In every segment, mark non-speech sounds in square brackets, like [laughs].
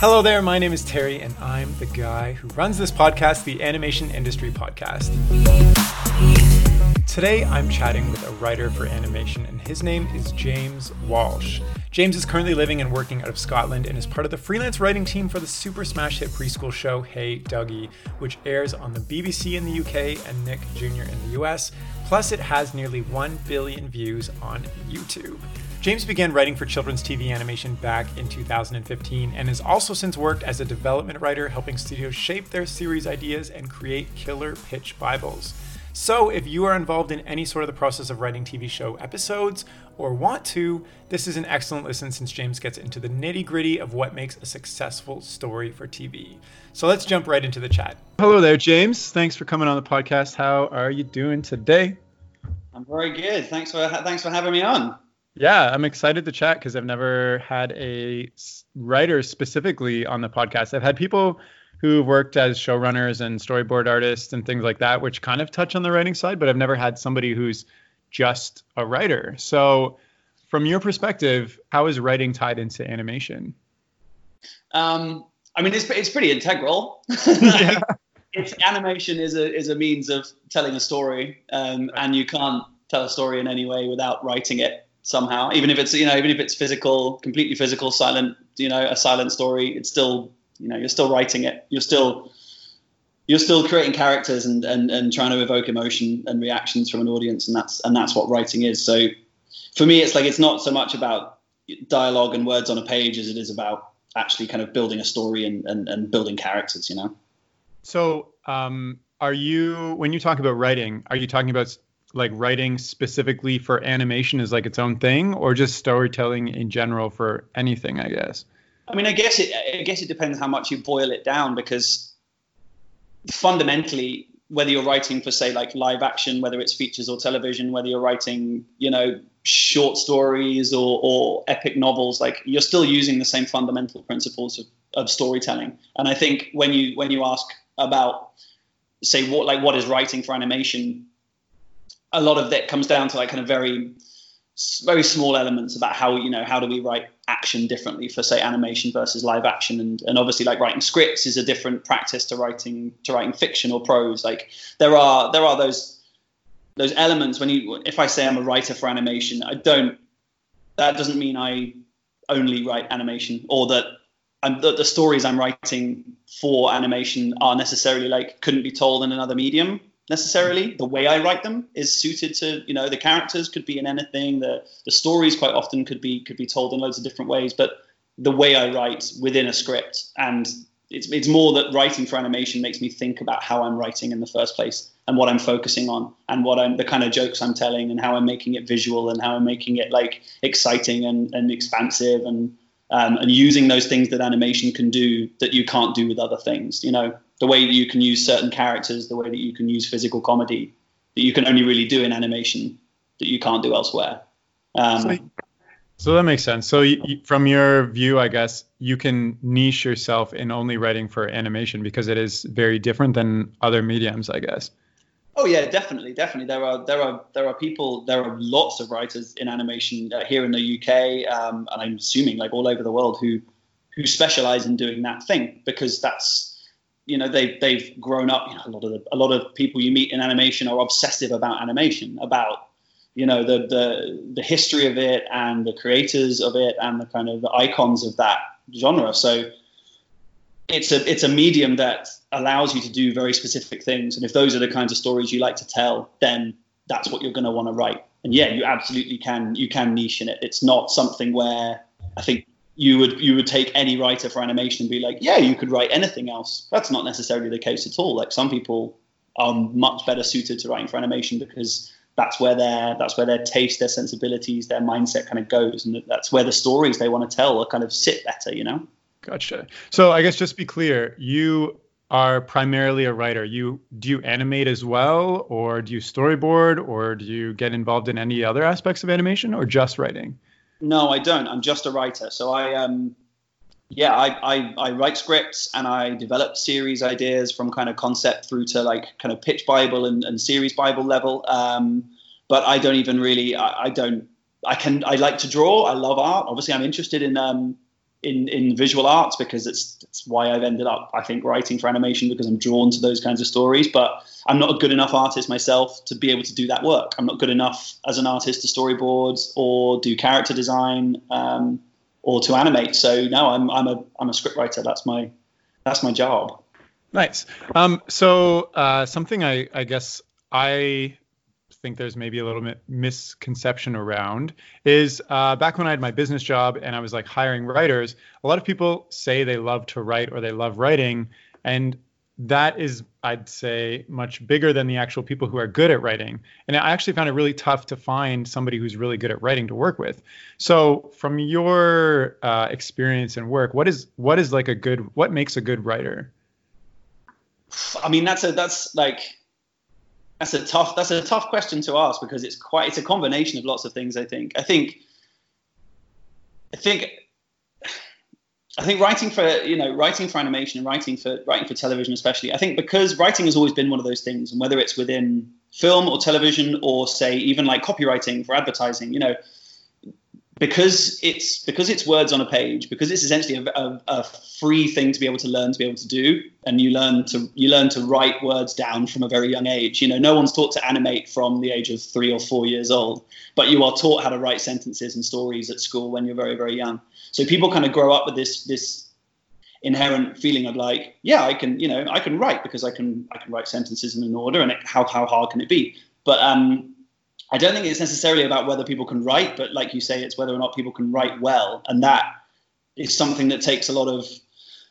Hello there, my name is Terry, and I'm the guy who runs this podcast, the Animation Industry Podcast. Today, I'm chatting with a writer for animation, and his name is James Walsh. James is currently living and working out of Scotland and is part of the freelance writing team for the super smash hit preschool show Hey Duggee, which airs on the BBC in the UK and Nick Jr. in the US. Plus, it has nearly 1 billion views on YouTube. James began writing for children's TV animation back in 2015 and has also since worked as a development writer, helping studios shape their series ideas and create killer pitch Bibles. So, if you are involved in any sort of the process of writing TV show episodes or want to, this is an excellent listen since James gets into the nitty gritty of what makes a successful story for TV. So, let's jump right into the chat. Hello there, James. Thanks for coming on the podcast. How are you doing today? I'm very good. Thanks for thanks for having me on. Yeah, I'm excited to chat because I've never had a writer specifically on the podcast. I've had people who worked as showrunners and storyboard artists and things like that, which kind of touch on the writing side, but I've never had somebody who's just a writer. So, from your perspective, how is writing tied into animation? Um, I mean, it's it's pretty integral. [laughs] yeah. [laughs] It's animation is a is a means of telling a story, um, and you can't tell a story in any way without writing it somehow. Even if it's you know even if it's physical, completely physical, silent, you know, a silent story, it's still you know you're still writing it you're still you're still creating characters and, and and trying to evoke emotion and reactions from an audience and that's and that's what writing is so for me it's like it's not so much about dialogue and words on a page as it is about actually kind of building a story and and, and building characters you know so um are you when you talk about writing are you talking about like writing specifically for animation is like its own thing or just storytelling in general for anything i guess I mean, I guess it. I guess it depends how much you boil it down, because fundamentally, whether you're writing for say like live action, whether it's features or television, whether you're writing, you know, short stories or, or epic novels, like you're still using the same fundamental principles of, of storytelling. And I think when you when you ask about say what like what is writing for animation, a lot of that comes down to like kind of very very small elements about how you know how do we write action differently for say animation versus live action. And, and obviously like writing scripts is a different practice to writing to writing fiction or prose. Like there are there are those those elements when you if i say i'm a writer for animation i don't that doesn't mean i only write animation or that I'm, the, the stories i'm writing for animation are necessarily like couldn't be told in another medium necessarily. The way I write them is suited to, you know, the characters could be in anything. The the stories quite often could be could be told in loads of different ways. But the way I write within a script, and it's it's more that writing for animation makes me think about how I'm writing in the first place and what I'm focusing on and what I'm the kind of jokes I'm telling and how I'm making it visual and how I'm making it like exciting and, and expansive and um, and using those things that animation can do that you can't do with other things. You know, the way that you can use certain characters, the way that you can use physical comedy that you can only really do in animation that you can't do elsewhere. Um, so, so, that makes sense. So you, from your view, I guess you can niche yourself in only writing for animation because it is very different than other mediums, I guess. Oh yeah, definitely, definitely. There are there are there are people. There are lots of writers in animation uh, here in the UK, um, and I'm assuming like all over the world who who specialize in doing that thing because that's you know they've they've grown up. You know, a lot of the, a lot of people you meet in animation are obsessive about animation, about you know the the the history of it and the creators of it and the kind of the icons of that genre. So it's a it's a medium that allows you to do very specific things, and if those are the kinds of stories you like to tell, then that's what you're going to want to write. And yeah, you absolutely can you can niche in it. It's not something where I think you would you would take any writer for animation and be like, yeah, you could write anything else. That's not necessarily the case at all. Like some people are much better suited to writing for animation because that's where their that's where their taste, their sensibilities, their mindset kind of goes, and that's where the stories they want to tell are kind of sit better. You know. Gotcha. So I guess just be clear, you are primarily a writer. You do you animate as well, or do you storyboard, or do you get involved in any other aspects of animation, or just writing? No, I don't. I'm just a writer. So I um yeah, I, I, I write scripts and I develop series ideas from kind of concept through to like kind of pitch Bible and, and series Bible level. Um, but I don't even really I, I don't I can I like to draw. I love art. Obviously, I'm interested in um, in in visual arts because it's it's why I've ended up I think writing for animation because I'm drawn to those kinds of stories. But I'm not a good enough artist myself to be able to do that work. I'm not good enough as an artist to storyboard or do character design um, or to animate. So no, I'm I'm a I'm a scriptwriter. That's my that's my job. Nice. Um, so uh, something I I guess I think there's maybe a little bit misconception around is uh, back when I had my business job and I was like hiring writers, a lot of people say they love to write or they love writing. And that is, I'd say, much bigger than the actual people who are good at writing. And I actually found it really tough to find somebody who's really good at writing to work with. So, from your uh, experience and work, what is what is like a good what makes a good writer? I mean, that's a that's like that's a tough that's a tough question to ask because it's quite it's a combination of lots of things. I think. I think. I think. I think writing for you know writing for animation and writing for writing for television especially. I think because writing has always been one of those things, and whether it's within film or television or say even like copywriting for advertising, you know, because it's because it's words on a page because it's essentially a, a, a, free thing to be able to learn to be able to do and you learn to you learn to write words down from a very young age. You know no one's taught to animate from the age of three or four years old but you are taught how to write sentences and stories at school when you're very very young. So people kind of grow up with this this inherent feeling of like yeah i can you know i can write because i can i can write sentences in an order and it, how, how hard can it be? But um I don't think it's necessarily about whether people can write, but like you say, it's whether or not people can write well. And that is something that takes a lot of,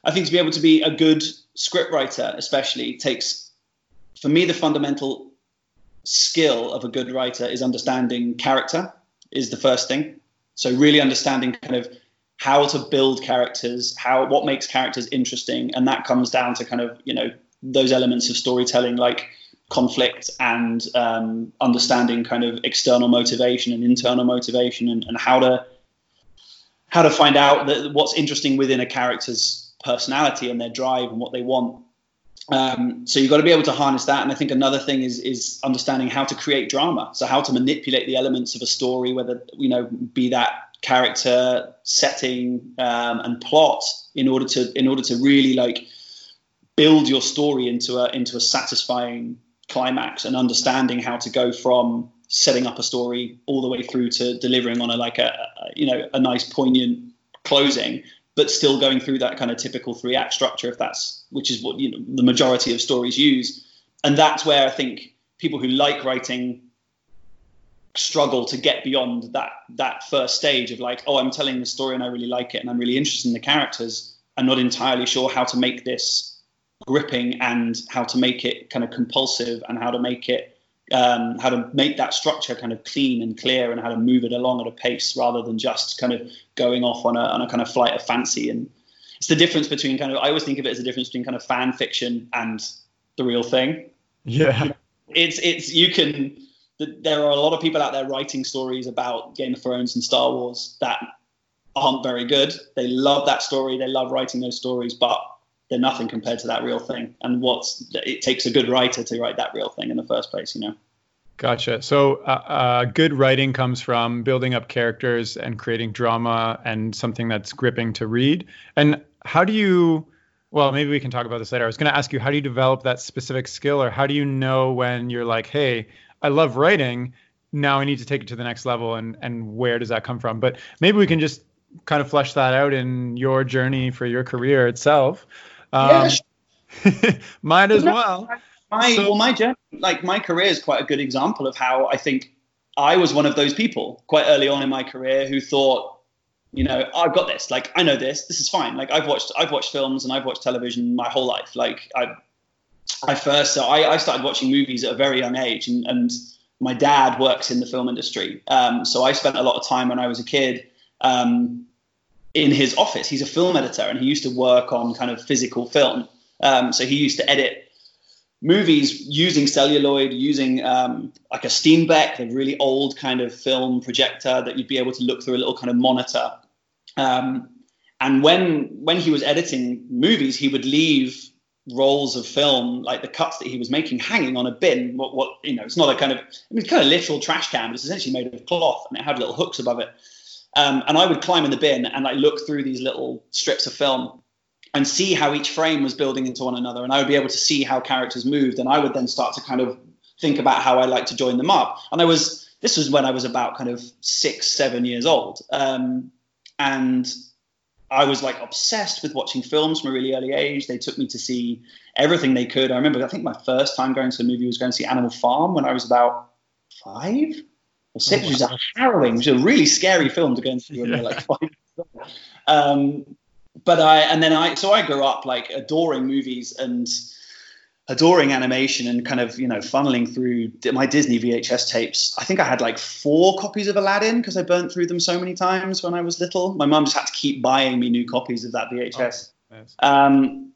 I think to be able to be a good script writer, especially, takes, for me, the fundamental skill of a good writer is understanding character, is the first thing. So really understanding kind of how to build characters, how what makes characters interesting, and that comes down to kind of you know those elements of storytelling like conflict and um, understanding kind of external motivation and internal motivation and, and how to how to find out that what's interesting within a character's personality and their drive and what they want. Um, so you've got to be able to harness that. And I think another thing is is understanding how to create drama. So how to manipulate the elements of a story, whether you know be that character, setting, um, and plot, in order to in order to really like build your story into a into a satisfying climax and understanding how to go from setting up a story all the way through to delivering on a like a, a you know a nice poignant closing but still going through that kind of typical three act structure if that's which is what you know the majority of stories use. And that's where i think people who like writing struggle to get beyond that that first stage of like oh i'm telling the story and i really like it and i'm really interested in the characters. I'm not entirely sure how to make this gripping and how to make it kind of compulsive and how to make it um, how to make that structure kind of clean and clear and how to move it along at a pace rather than just kind of going off on a, on a kind of flight of fancy. And it's the difference between kind of i always think of it as a difference between kind of fan fiction and the real thing. Yeah. It's it's you can there are a lot of people out there writing stories about game of thrones and star wars that aren't very good. They love that story. They love writing those stories but they're nothing compared to that real thing. And what's it takes a good writer to write that real thing in the first place, you know. Gotcha. So, uh, uh, good writing comes from building up characters and creating drama and something that's gripping to read. And how do you? Well, maybe we can talk about this later. I was going to ask you, how do you develop that specific skill, or how do you know when you're like, hey, I love writing. Now I need to take it to the next level, and and where does that come from? But maybe we can just kind of flesh that out in your journey for your career itself. Um, yeah, [laughs] might as well. My so, well, my journey, like my career, is quite a good example of how I think I was one of those people quite early on in my career who thought, you know, I've got this. Like I know this. This is fine. Like I've watched I've watched films and I've watched television my whole life. Like I, I first so I, I started watching movies at a very young age, and, and my dad works in the film industry. Um, so I spent a lot of time when I was a kid. Um, in his office. He's a film editor and he used to work on kind of physical film. Um, so he used to edit movies using celluloid, using um, like a Steenbeck, the really old kind of film projector that you'd be able to look through a little kind of monitor. Um, and when when he was editing movies, he would leave rolls of film, like the cuts that he was making, hanging on a bin. What, what you know, it's not a kind of, I mean, it's kind of literal trash can, but it's essentially made of cloth and it had little hooks above it. Um, and I would climb in the bin and like look through these little strips of film and see how each frame was building into one another. And I would be able to see how characters moved. And I would then start to kind of think about how I like to join them up. And I was, this was when I was about kind of six, seven years old. Um, and I was like obsessed with watching films from a really early age. They took me to see everything they could. I remember, I think my first time going to a movie was going to see Animal Farm when I was about five or six, oh, which was harrowing, which was a really scary film to go and see when yeah. you're like five. Um, but I, and then I, so I grew up like adoring movies and adoring animation and kind of, you know, funneling through my Disney VHS tapes. I think I had like four copies of Aladdin because I burnt through them so many times when I was little. My mum just had to keep buying me new copies of that VHS. Oh, nice. um,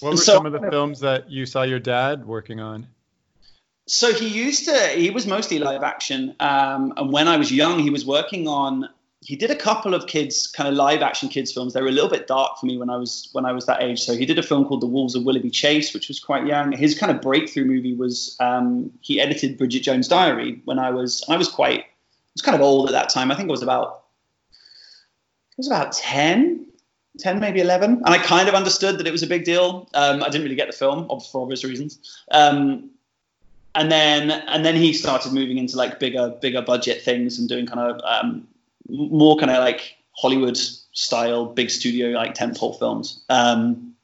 what were so, some of the films that you saw your dad working on? So he used to. He was mostly live action, um, and when I was young, he was working on. He did a couple of kids, kind of live action kids films. They were a little bit dark for me when I was when I was that age. So he did a film called The Wolves of Willoughby Chase, which was quite young. His kind of breakthrough movie was um, he edited Bridget Jones' Diary when I was I was quite I was kind of old at that time. I think I was about it was about 10 10 maybe 11 and i kind of understood that it was a big deal um, i didn't really get the film for obvious reasons um, and then and then he started moving into like bigger bigger budget things and doing kind of um, more kind of like Hollywood style big studio like tentpole films. Um,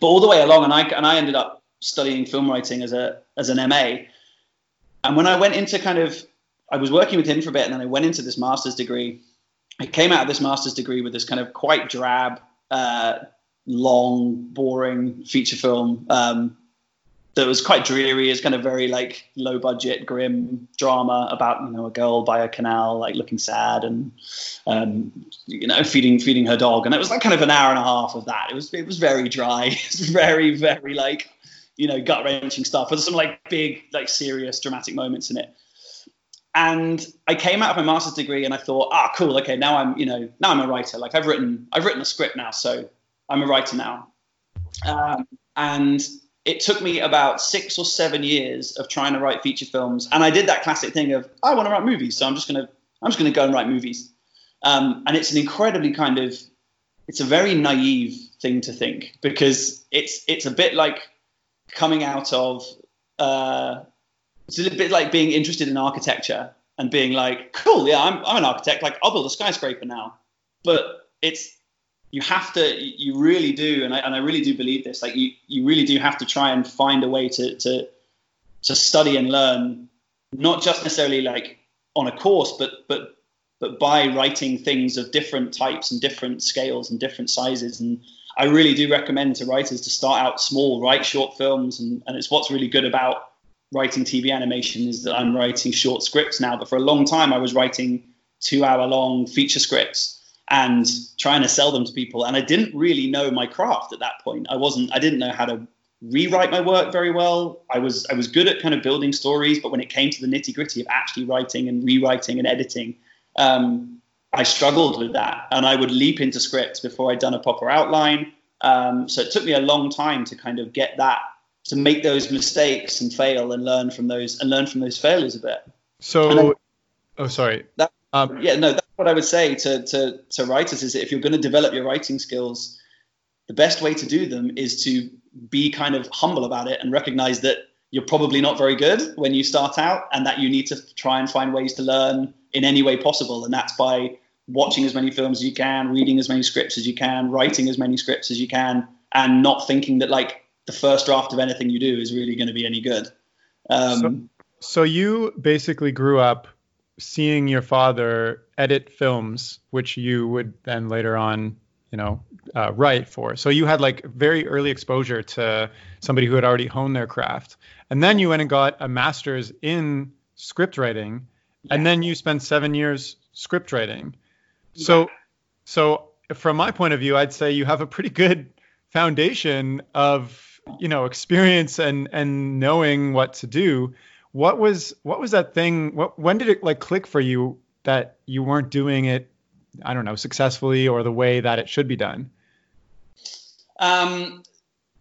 but all the way along, and I and I ended up studying film writing as a as an MA. And when I went into kind of, I was working with him for a bit, and then I went into this master's degree. I came out of this master's degree with this kind of quite drab, uh, long, boring feature film um, that was quite dreary. It's kind of very like low budget, grim drama about you know a girl by a canal, like looking sad and um, you know feeding feeding her dog, and it was like kind of an hour and a half of that. It was it was very dry. [laughs] It was very very like you know gut wrenching stuff. There's some like big like serious dramatic moments in it. And I came out of my master's degree and I thought, ah, cool, okay, now I'm you know now I'm a writer. Like I've written I've written a script now, so I'm a writer now. Um, and it took me about six or seven years of trying to write feature films, and I did that classic thing of I want to write movies, so I'm just gonna I'm just gonna go and write movies. Um, and it's an incredibly kind of it's a very naive thing to think because it's it's a bit like coming out of uh, it's a bit like being interested in architecture and being like, cool, yeah, I'm I'm an architect, like I'll build a skyscraper now, but it's you have to you really do and I, and I really do believe this like you you really do have to try and find a way to to to study and learn not just necessarily like on a course but but but by writing things of different types and different scales and different sizes and I really do recommend to writers to start out small write short films and, and it's what's really good about writing TV animation is that I'm writing short scripts now but for a long time I was writing two hour long feature scripts and trying to sell them to people. And I didn't really know my craft at that point. I wasn't. I didn't know how to rewrite my work very well. I was I was good at kind of building stories, but when it came to the nitty gritty of actually writing and rewriting and editing, um, I struggled with that. And I would leap into scripts before I'd done a proper outline. Um, so it took me a long time to kind of get that to make those mistakes and fail and learn from those and learn from those failures a bit. So, then, oh sorry. That, um, yeah, no, that's what I would say to, to, to writers is that if you're going to develop your writing skills, the best way to do them is to be kind of humble about it and recognize that you're probably not very good when you start out and that you need to try and find ways to learn in any way possible. And that's by watching as many films as you can, reading as many scripts as you can, writing as many scripts as you can, and not thinking that like the first draft of anything you do is really going to be any good. Um, so, so you basically grew up seeing your father edit films, which you would then later on, you know, uh, write for. So you had like very early exposure to somebody who had already honed their craft, and then you went and got a master's in script writing, yeah. and then you spent seven years script writing. Yeah. So, so from my point of view, I'd say you have a pretty good foundation of you know experience and and knowing what to do what was what was that thing? What when did it like click for you that you weren't doing it? I don't know successfully or the way that it should be done. Um,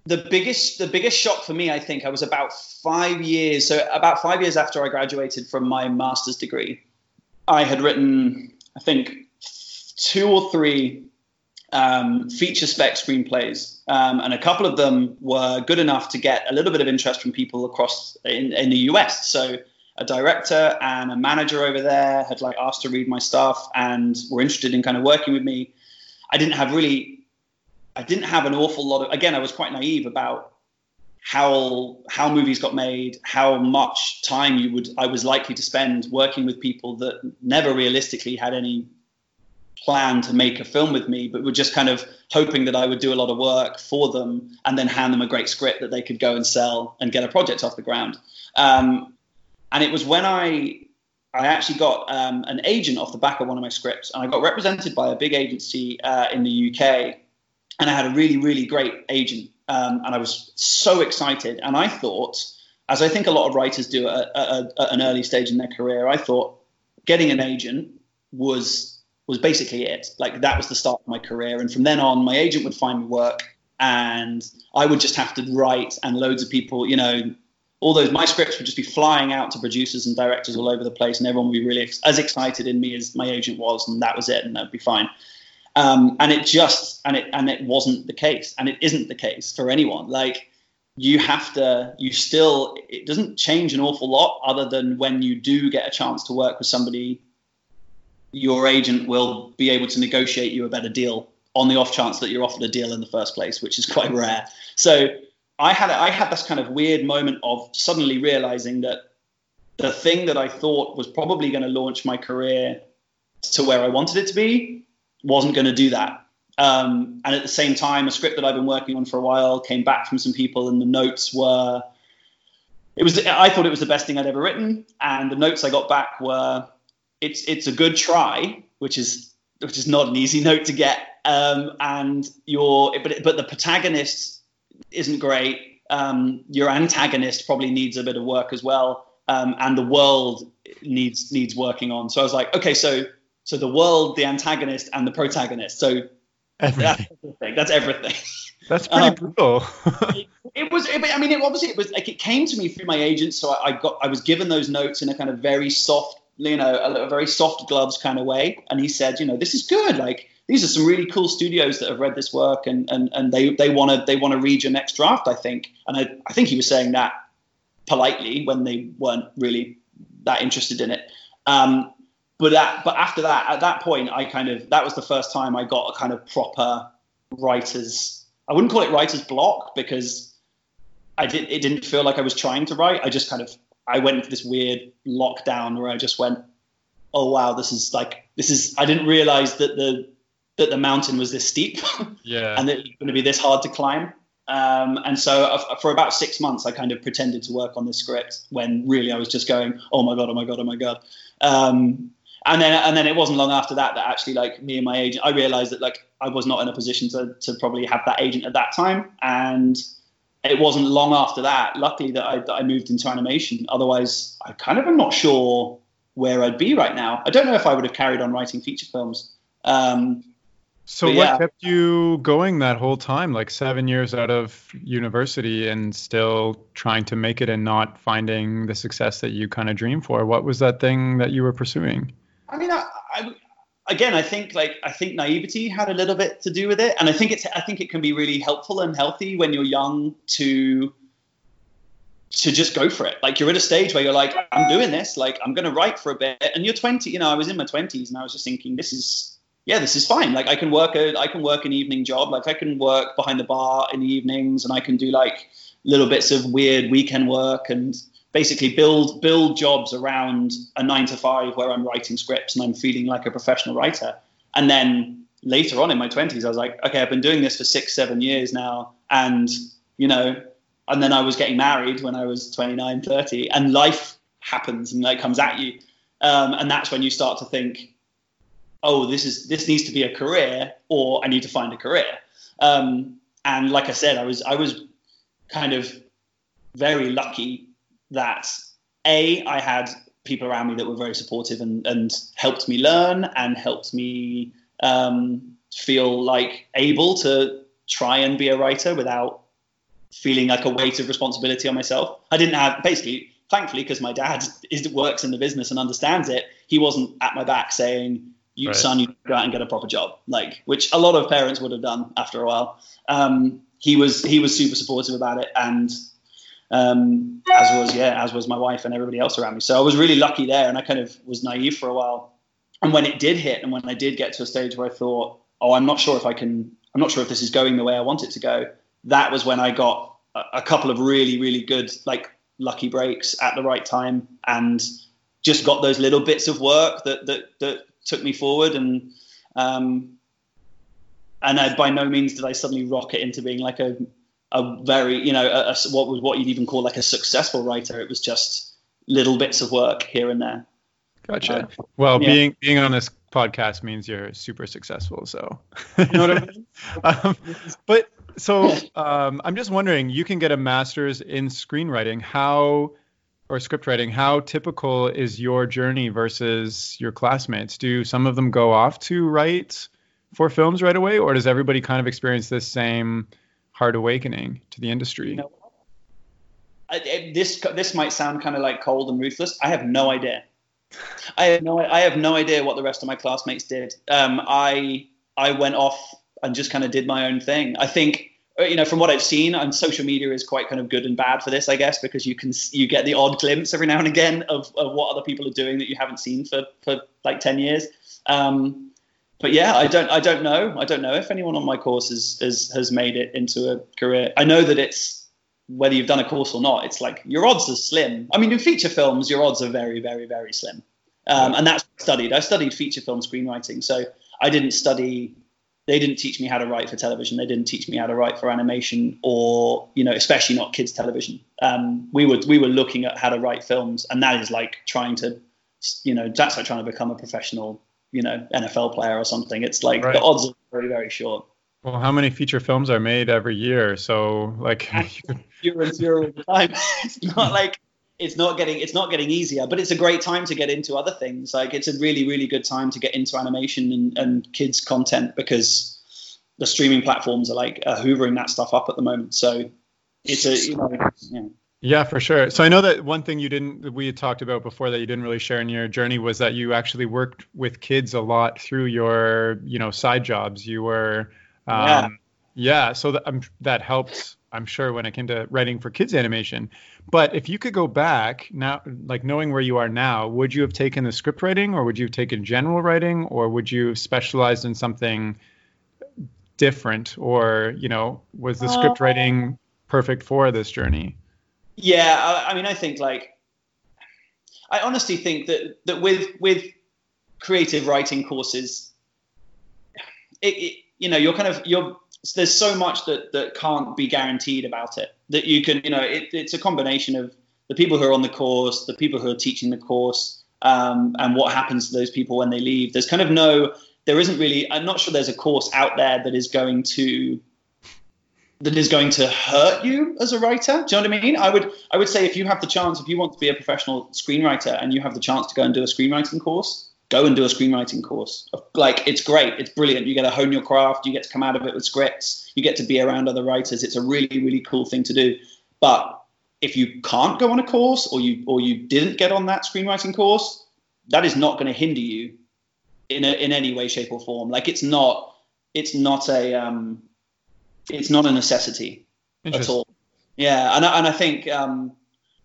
the biggest the biggest shock for me, I think, I was about five years. So about five years after I graduated from my master's degree, I had written, I think, two or three um, feature spec screenplays, um, and a couple of them were good enough to get a little bit of interest from people across in, in the US. So a director and a manager over there had like asked to read my stuff and were interested in kind of working with me. I didn't have really, I didn't have an awful lot of. Again, I was quite naive about how how movies got made, how much time you would I was likely to spend working with people that never realistically had any plan to make a film with me, but were just kind of hoping that I would do a lot of work for them and then hand them a great script that they could go and sell and get a project off the ground. Um, and it was when I I actually got um, an agent off the back of one of my scripts, and I got represented by a big agency uh, in the UK, and I had a really really great agent, um, and I was so excited, and I thought. As I think a lot of writers do at, at, at an early stage in their career, I thought getting an agent was was basically it. Like that was the start of my career. And from then on, my agent would find me work and I would just have to write and loads of people, you know, all those, my scripts would just be flying out to producers and directors all over the place and everyone would be really ex- as excited in me as my agent was. And that was it. And that'd be fine. Um, and it just, and it, and it wasn't the case. And it isn't the case for anyone. Like, you have to you still it doesn't change an awful lot other than when you do get a chance to work with somebody your agent will be able to negotiate you a better deal on the off chance that you're offered a deal in the first place, which is quite rare. So I had I had this kind of weird moment of suddenly realizing that the thing that I thought was probably going to launch my career to where I wanted it to be wasn't going to do that. Um, and at the same time, a script that I've been working on for a while came back from some people, and the notes were. It was. I thought it was the best thing I'd ever written, and the notes I got back were it's it's a good try, which is which is not an easy [laughs] note to get. Um, and your but but the protagonist isn't great. Um, your antagonist probably needs a bit of work as well, um, and the world needs needs working on. So I was like, okay, so so the world, the antagonist, and the protagonist. So everything. that's everything. That's everything. [laughs] That's pretty um, brutal. it, it, was. It, I mean, it obviously it was like it came to me through my agent. So I, I got. I was given those notes in a kind of very soft you know, a, a, very soft gloves kind of way. And he said, you know, this is good. Like these are some really cool studios that have read this work and and, and they they want to they want to read your next draft, I think. And I, I think he was saying that politely when they weren't really that interested in it. Um, but that but after that, at that point, I kind of that was the first time I got a kind of proper writer's. I wouldn't call it writer's block because I did it didn't feel like I was trying to write. I just kind of I went into this weird lockdown where I just went, oh wow, this is like this is. I didn't realize that the that the mountain was this steep, [laughs] yeah, and that it was going to be this hard to climb. Um, and so uh, for about six months, I kind of pretended to work on the script when really I was just going, oh my god, oh my god, oh my god. Um, and then and then it wasn't long after that that actually like me and my agent, I realized that like I was not in a position to to probably have that agent at that time, and it wasn't long after that, luckily, that I, that I moved into animation. Otherwise, I kind of am not sure where I'd be right now. I don't know if I would have carried on writing feature films. Um, so, what yeah. kept you going that whole time, like seven years out of university, and still trying to make it and not finding the success that you kind of dream for? What was that thing that you were pursuing? I mean, I, I, again, I think like I think naivety had a little bit to do with it, and I think it's I think it can be really helpful and healthy when you're young to to just go for it. Like you're at a stage where you're like, I'm doing this, like I'm gonna write for a bit, and you're 20. You know, I was in my 20s, and I was just thinking, this is yeah, this is fine. Like I can work a I can work an evening job, like I can work behind the bar in the evenings, and I can do like little bits of weird weekend work and basically build build jobs around a nine to five where I'm writing scripts and I'm feeling like a professional writer. And then later on in my twenties, I was like, okay, I've been doing this for six, seven years now, and you know, and then I was getting married when I was 29, 30, and life happens and like comes at you, um, and that's when you start to think, oh, this is this needs to be a career, or I need to find a career. Um, and like I said, I was I was kind of very lucky that a I had people around me that were very supportive and, and helped me learn and helped me um, feel like able to try and be a writer without feeling like a weight of responsibility on myself. I didn't have basically, thankfully, because my dad [laughs] is, works in the business and understands it. He wasn't at my back saying, you right. son, you go out and get a proper job, like which a lot of parents would have done after a while. Um, he was he was super supportive about it, and um, as was yeah, as was my wife and everybody else around me. So I was really lucky there, and I kind of was naive for a while. And when it did hit, and when I did get to a stage where I thought, oh, I'm not sure if I can, I'm not sure if this is going the way I want it to go. That was when I got a, a couple of really really good like lucky breaks at the right time, and just got those little bits of work that that that took me forward and um, and I, by no means did I suddenly rocket into being like a a very you know a, a, what was what you'd even call like a successful writer. It was just little bits of work here and there. Gotcha. Uh, well, yeah. being being on this podcast means you're super successful. So, you know what I mean? [laughs] um, but so um, I'm just wondering, you can get a master's in screenwriting. How or script writing, how typical is your journey versus your classmates? Do some of them go off to write for films right away, or does everybody kind of experience this same hard awakening to the industry? No. I, this this might sound kind of like cold and ruthless. I have no idea. I have no I have no idea what the rest of my classmates did. Um, I I went off and just kind of did my own thing. I think you know, from what I've seen, and social media is quite kind of good and bad for this, I guess, because you can you get the odd glimpse every now and again of, of what other people are doing that you haven't seen for for like ten years. Um, but yeah, I don't I don't know. I don't know if anyone on my course has, has has made it into a career. I know that it's whether you've done a course or not. It's like your odds are slim. I mean, in feature films, your odds are very very very slim. Um, and that's studied. I studied feature film screenwriting, so I didn't study they didn't teach me how to write for television. They didn't teach me how to write for animation, or you know, especially not kids television. Um, we were we were looking at how to write films, and that is like trying to, you know, that's like trying to become a professional, you know, NFL player or something. It's like right. the odds are very very short. Well, how many feature films are made every year? So like, [laughs] [laughs] fewer and fewer all the time. [laughs] it's not like it's not getting it's not getting easier but it's a great time to get into other things like it's a really really good time to get into animation and, and kids content because the streaming platforms are like uh, hoovering that stuff up at the moment so it's a you know yeah. yeah for sure so i know that one thing you didn't we had talked about before that you didn't really share in your journey was that you actually worked with kids a lot through your you know side jobs you were um, yeah. yeah so that, um, that helped I'm sure when it came to writing for kids animation. But if you could go back now, like knowing where you are now, would you have taken the script writing, or would you have taken general writing, or would you have specialized in something different, or you know, was the script uh, writing perfect for this journey? Yeah, I, I mean, I think like I honestly think that that with with creative writing courses, it, it you know, you're kind of you're there's so much that that can't be guaranteed about it that you can you know it, it's a combination of the people who are on the course the people who are teaching the course um, and what happens to those people when they leave. There's kind of no there isn't really i'm not sure there's a course out there that is going to that is going to hurt you as a writer. Do you know what i mean? I would i would say if you have the chance if you want to be a professional screenwriter and you have the chance to go and do a screenwriting course go and do a screenwriting course. Like it's great, it's brilliant. You get to hone your craft, you get to come out of it with scripts, you get to be around other writers. It's a really, really cool thing to do. But if you can't go on a course or you or you didn't get on that screenwriting course, that is not going to hinder you in a, in any way, shape, or form. Like it's not it's not a um, it's not a necessity at all. Yeah, and I, and I think um,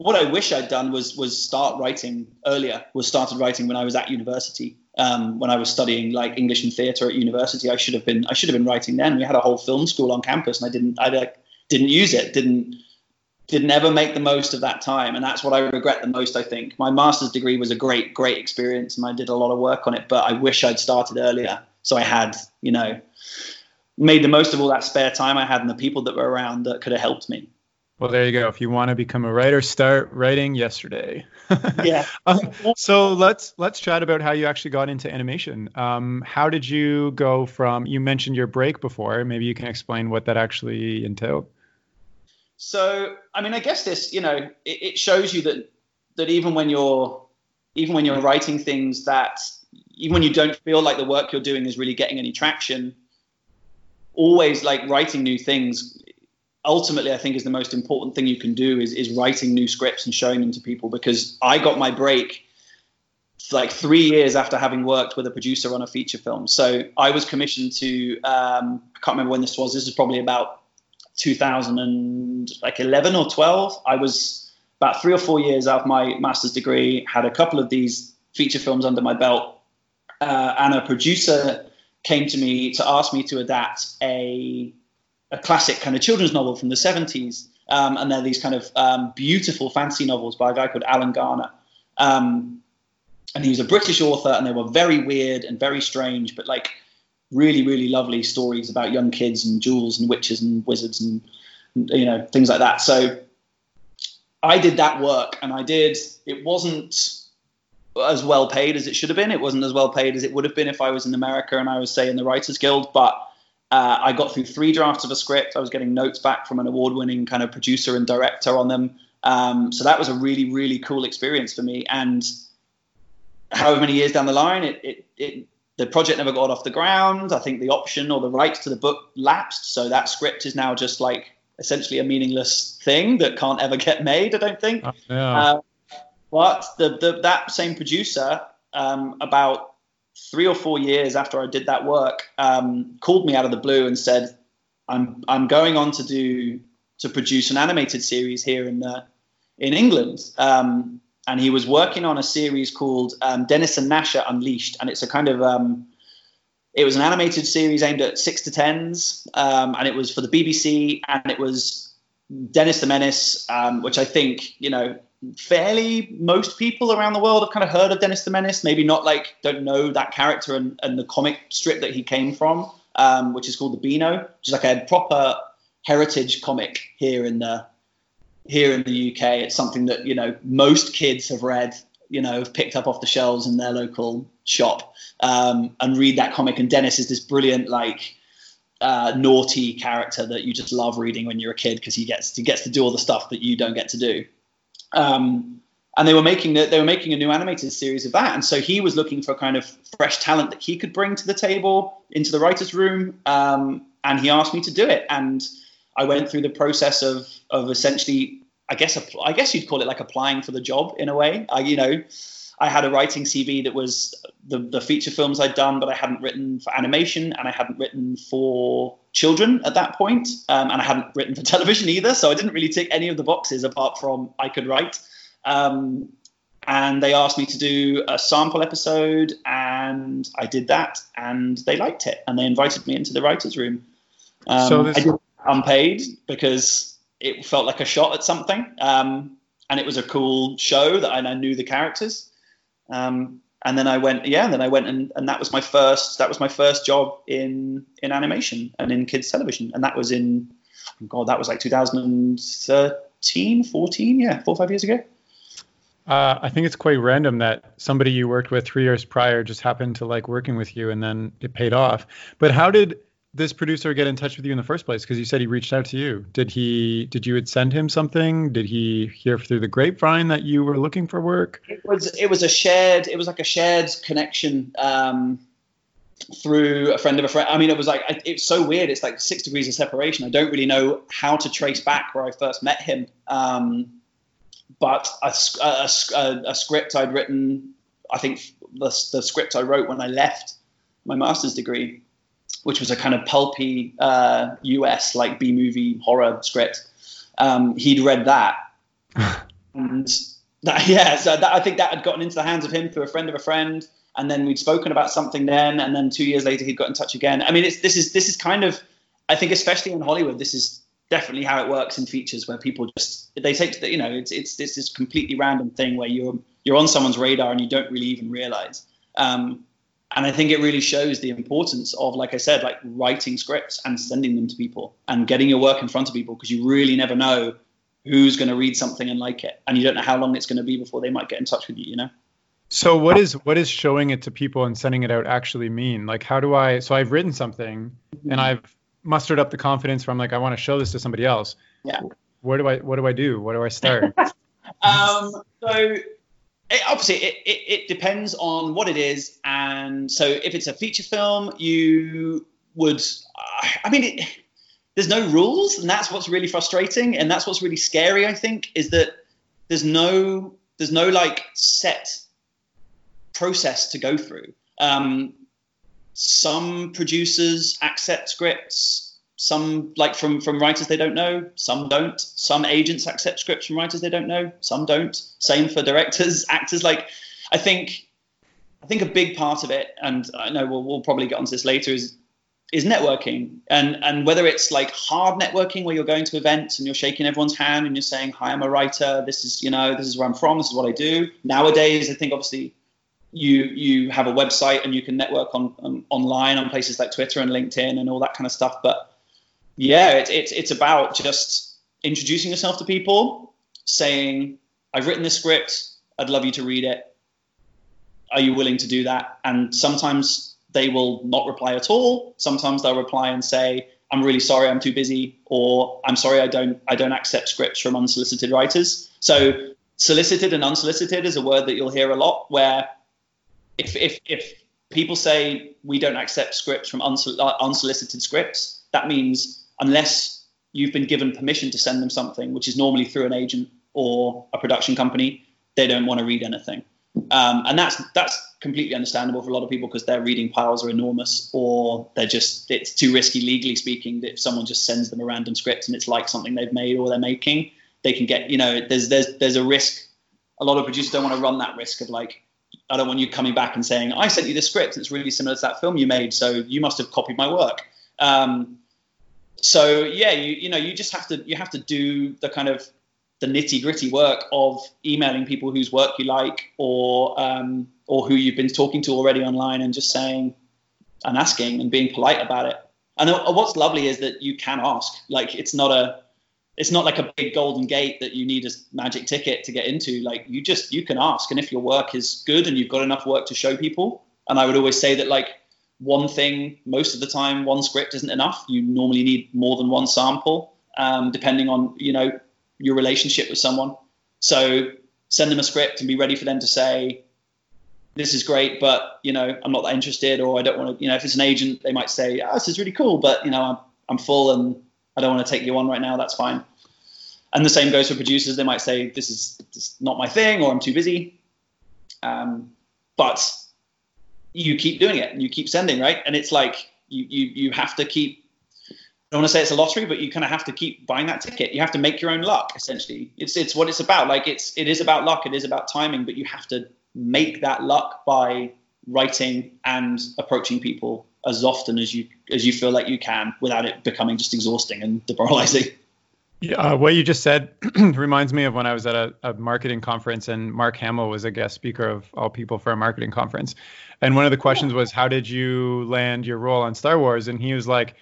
what I wish I'd done was was start writing earlier. Was started writing when I was at university. Um, when I was studying like English and theatre at university, I should have been I should have been writing then. We had a whole film school on campus, and I didn't I like, didn't use it. Didn't did never make the most of that time, and that's what I regret the most. I think my master's degree was a great great experience, and I did a lot of work on it. But I wish I'd started earlier, so I had you know made the most of all that spare time I had and the people that were around that could have helped me. Well, there you go. If you want to become a writer, start writing yesterday. [laughs] yeah. um, so let's let's chat about how you actually got into animation. Um, how did you go from? You mentioned your break before. Maybe you can explain what that actually entailed. So, I mean, I guess this, you know, it, it shows you that that even when you're even when you're writing things that even when you don't feel like the work you're doing is really getting any traction, always like writing new things ultimately I think is the most important thing you can do is, is writing new scripts and showing them to people because I got my break like three years after having worked with a producer on a feature film. So I was commissioned to um, I can't remember when this was. This is probably about 2011 or 12. I was about three or four years out of my master's degree, had a couple of these feature films under my belt, uh, and a producer came to me to ask me to adapt a a classic kind of children's novel from the 70s. Um, and they're these kind of um, beautiful fantasy novels by a guy called Alan Garner. Um, and he was a British author, and they were very weird and very strange, but like really, really lovely stories about young kids and jewels and witches and wizards and you know things like that. So I did that work, and I did. It wasn't as well paid as it should have been. It wasn't as well paid as it would have been if I was in America and I was say in the Writers Guild, but uh, I got through three drafts of a script. I was getting notes back from an award-winning kind of producer and director on them. Um, so that was a really, really cool experience for me. And however many years down the line, it, it, it, the project never got off the ground. I think the option or the rights to the book lapsed. So that script is now just like essentially a meaningless thing that can't ever get made. I don't think. Oh, yeah. uh, but the, the, that same producer, um, about three or four years after I did that work, um, called me out of the blue and said, "I'm I'm going on to do to produce an animated series here in uh, in England." Um, and he was working on a series called um, Dennis and Gnasher Unleashed, and it's a kind of um, it was an animated series aimed at six to tens, um, and it was for the BBC, and it was Dennis the Menace, um, which I think you know fairly most people around the world have kind of heard of Dennis the Menace. Maybe not like don't know that character and, and the comic strip that he came from, um, which is called the Beano, which is like a proper heritage comic here in the here in the UK. It's something that you know most kids have read, you know, have picked up off the shelves in their local shop um, and read that comic. And Dennis is this brilliant like. Uh, naughty character that you just love reading when you're a kid because he gets he gets to do all the stuff that you don't get to do. Um, and they were making the, they were making a new animated series of that, and so he was looking for kind of fresh talent that he could bring to the table into the writers' room, um, and he asked me to do it, and I went through the process of of essentially, I guess, I guess you'd call it like applying for the job in a way. I, you know, I had a writing CV that was the the feature films I'd done, but I hadn't written for animation and I hadn't written for children at that point, um, and I hadn't written for [laughs] television either. So I didn't really tick any of the boxes apart from I could write. Um, and they asked me to do a sample episode, and I did that, and they liked it, and they invited me into the writers' room. Um, so this- I did unpaid because it felt like a shot at something, um, and it was a cool show that I, I knew the characters. Um, and then I went, yeah, and then I went and, and that was my first that was my first job in in animation and in kids television, and that was in oh God, that was like 2013, 14, yeah, four or five years ago. Uh, I think it's quite random that somebody you worked with three years prior just happened to like working with you, and then it paid off. But how did this producer get in touch with you in the first place? Because you said he reached out to you. Did he? Did you send him something? Did he hear through the grapevine that you were looking for work? It was. It was a shared. It was like a shared connection um, through a friend of a friend. I mean, it was like it's so weird. It's like six degrees of separation. I don't really know how to trace back where I first met him. Um, but a, a, a, a, script I'd written. I think the, the script I wrote when I left my master's degree which was a kind of pulpy uh, US like B movie horror script. Um, he'd read that, [laughs] and that, [laughs] yeah, so that, I think that had gotten into the hands of him through a friend of a friend, and then we'd spoken about something then, and then two years later he'd got in touch again. I mean, it's, this is this is kind of, I think, especially in Hollywood, this is definitely how it works in features where people just they take you know it's it's this this completely random thing where you're you're on someone's radar and you don't really even realize. Um, and I think it really shows the importance of, like I said, like writing scripts and sending them to people and getting your work in front of people because you really never know who's going to read something and like it, and you don't know how long it's going to be before they might get in touch with you. You know. So what is what is showing it to people and sending it out actually mean? Like, how do I? So I've written something mm-hmm. and I've mustered up the confidence from like I want to show this to somebody else. Yeah. Where do I? What do I do? Where do I start? [laughs] um. So it, obviously it, it, it, depends on what it is and so if it's a feature film you would i mean it, there's no rules and that's what's really frustrating and that's what's really scary i think is that there's no there's no like set process to go through. Um, some producers accept scripts, some like from from writers they don't know, some don't. Some agents accept scripts from writers they don't know, some don't. Same for directors, [laughs] actors. Like, I think I think a big part of it, and I know we'll, we'll probably get onto this later, is is networking and and whether it's like hard networking where you're going to events and you're shaking everyone's hand and you're saying hi i'm a writer this is you know this is where i'm from this is what i do nowadays i think obviously you you have a website and you can network on, on online on places like twitter and linkedin and all that kind of stuff but yeah it's it's it's about just introducing yourself to people saying i've written this script i'd love you to read it are you willing to do that and sometimes they will not reply at all. Sometimes they'll reply and say, "I'm really sorry, I'm too busy," or "I'm sorry, I don't I don't accept scripts from unsolicited writers." So solicited and unsolicited is a word that you'll hear a lot. Where if if if people say we don't accept scripts from unsol- uh, unsolicited scripts, that means unless you've been given permission to send them something, which is normally through an agent or a production company, they don't want to read anything. Um, and that's that's completely understandable for a lot of people because their reading piles are enormous, or they're just it's too risky legally speaking. That if someone just sends them a random script and it's like something they've made or they're making, they can get you know there's there's there's a risk. A lot of producers don't want to run that risk of like I don't want you coming back and saying I sent you the script. And it's really similar to that film you made, so you must have copied my work. Um, so yeah, you you know you just have to you have to do the kind of the nitty gritty work of emailing people whose work you like or um, or who you've been talking to already online and just saying and asking and being polite about it. And what's lovely is that you can ask. Like it's not a it's not like a big golden gate that you need a magic ticket to get into. Like you just you can ask, and if your work is good and you've got enough work to show people, and I would always say that like one thing most of the time one script isn't enough. You normally need more than one sample, um, depending on you know your relationship with someone. So send them a script and be ready for them to say, this is great, but you know, I'm not that interested, or I don't want to, you know, if it's an agent, they might say, oh, this is really cool, but you know, I'm, I'm full and I don't want to take you on right now. That's fine. And the same goes for producers. They might say, this is just not my thing, or I'm too busy. Um, but you keep doing it and you keep sending, right? And it's like you, you, you have to keep I don't want to say it's a lottery, but you kind of have to keep buying that ticket. You have to make your own luck, essentially. It's it's what it's about. Like it's it is about luck. It is about timing, but you have to make that luck by writing and approaching people as often as you as you feel like you can, without it becoming just exhausting and demoralizing. [laughs] Yeah, uh, what you just said [clears throat] reminds me of when I was at a, a, marketing conference and Mark Hamill was a guest speaker of all people for a marketing conference. And one of the questions was, How did you land your role on Star Wars? And he was like,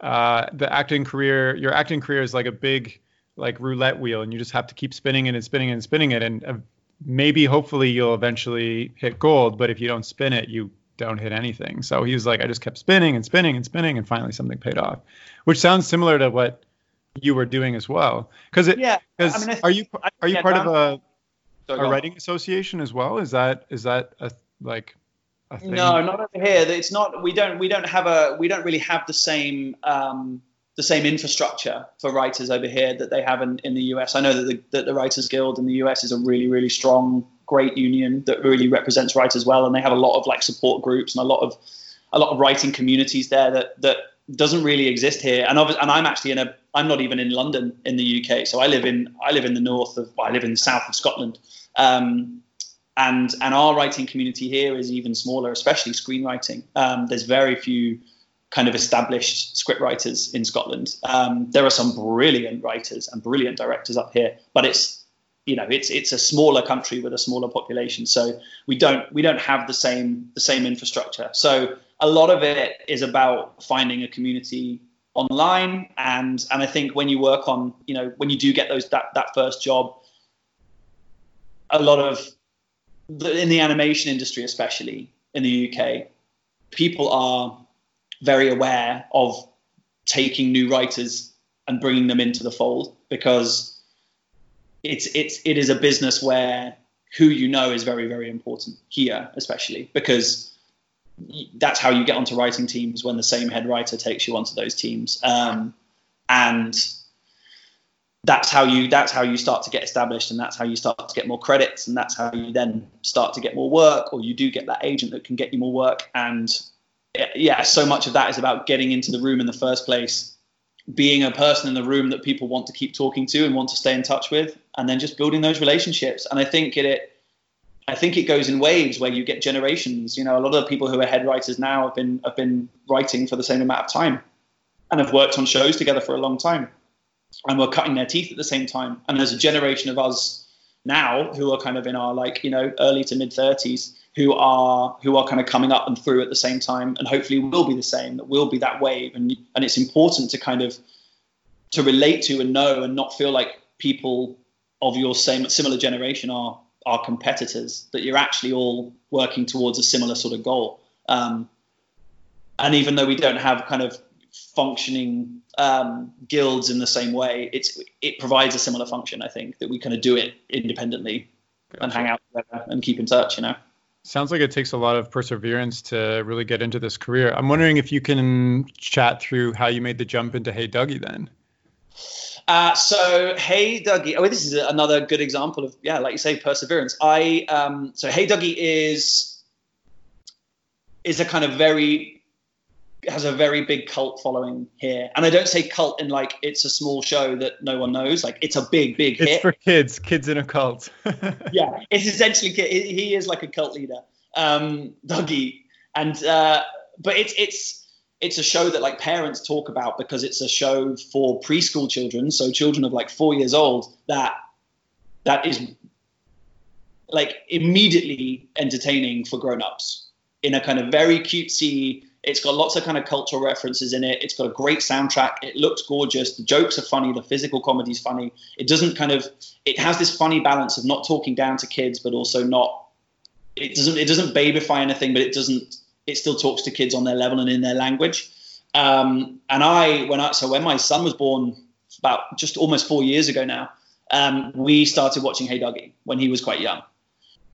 uh, the acting career, your acting career is like a big like roulette wheel, and you just have to keep spinning it and spinning it and spinning it, and uh, maybe hopefully you'll eventually hit gold. But if you don't spin it, you don't hit anything. So he was like, I just kept spinning and spinning and spinning, and finally something paid off, which sounds similar to what you were doing as well. Because it, yeah, because I mean, are you are you part of a a writing association as well? Is that is that a like no, not over here. It's not. We don't. We don't have a. We don't really have the same. Um, the same infrastructure for writers over here that they have in, in the US. I know that the, that the Writers Guild in the US is a really, really strong, great union that really represents writers well, and they have a lot of like support groups and a lot of a lot of writing communities there that that doesn't really exist here. And and I'm actually in a. I'm not even in London in the UK, so I live in I live in the north of. Well, I live in the south of Scotland. Um, and and our writing community here is even smaller, especially screenwriting. Um, there's very few kind of established script writers in Scotland. Um, there are some brilliant writers and brilliant directors up here, but it's you know it's it's a smaller country with a smaller population, so we don't we don't have the same the same infrastructure. So a lot of it is about finding a community online, and and I think when you work on you know when you do get those that that first job, a lot of in the animation industry, especially in the UK, people are very aware of taking new writers and bringing them into the fold because it's it's it is a business where who you know is very very important here, especially because that's how you get onto writing teams when the same head writer takes you onto those teams. Um, and that's how you that's how you start to get established and that's how you start to get more credits and that's how you then start to get more work or you do get that agent that can get you more work and yeah so much of that is about getting into the room in the first place being a person in the room that people want to keep talking to and want to stay in touch with and then just building those relationships and i think it, it I think it goes in waves where you get generations. You know, a lot of the people who are head writers now have been have been writing for the same amount of time, and have worked on shows together for a long time and we're cutting their teeth at the same time. And there's a generation of us now who are kind of in our like you know early to mid 30s who are who are kind of coming up and through at the same time, and hopefully will be the same. That will be that wave, and and it's important to kind of to relate to and know and not feel like people of your same similar generation are are competitors. That you're actually all working towards a similar sort of goal. Um, and even though we don't have kind of functioning um, guilds in the same way. It's it provides a similar function. I think that we kind of do it independently gotcha. and hang out together and keep in touch. You know. Sounds like it takes a lot of perseverance to really get into this career. I'm wondering if you can chat through how you made the jump into Hey Duggee then. Uh, so Hey Duggee, oh, this is another good example of yeah, like you say, perseverance. I um, so Hey Duggee is is a kind of very has a very big cult following here. And I don't say cult in like it's a small show that no one knows. Like it's a big, big it's hit. for kids, kids in a cult. [laughs] yeah, it's essentially he is like a cult leader, um, Duggee. And uh, but it's it's it's a show that like parents talk about because it's a show for preschool children, so children of like four years old that that is like immediately entertaining for grown-ups in a kind of very cutesy it's got lots of kind of cultural references in it. It's got a great soundtrack. It looks gorgeous. The jokes are funny. The physical comedy is funny. It doesn't kind of it has this funny balance of not talking down to kids, but also not it doesn't it doesn't babyfy anything, but it doesn't it still talks to kids on their level and in their language. Um, and I when I so when my son was born about just almost four years ago now, um, we started watching Hey Duggee when he was quite young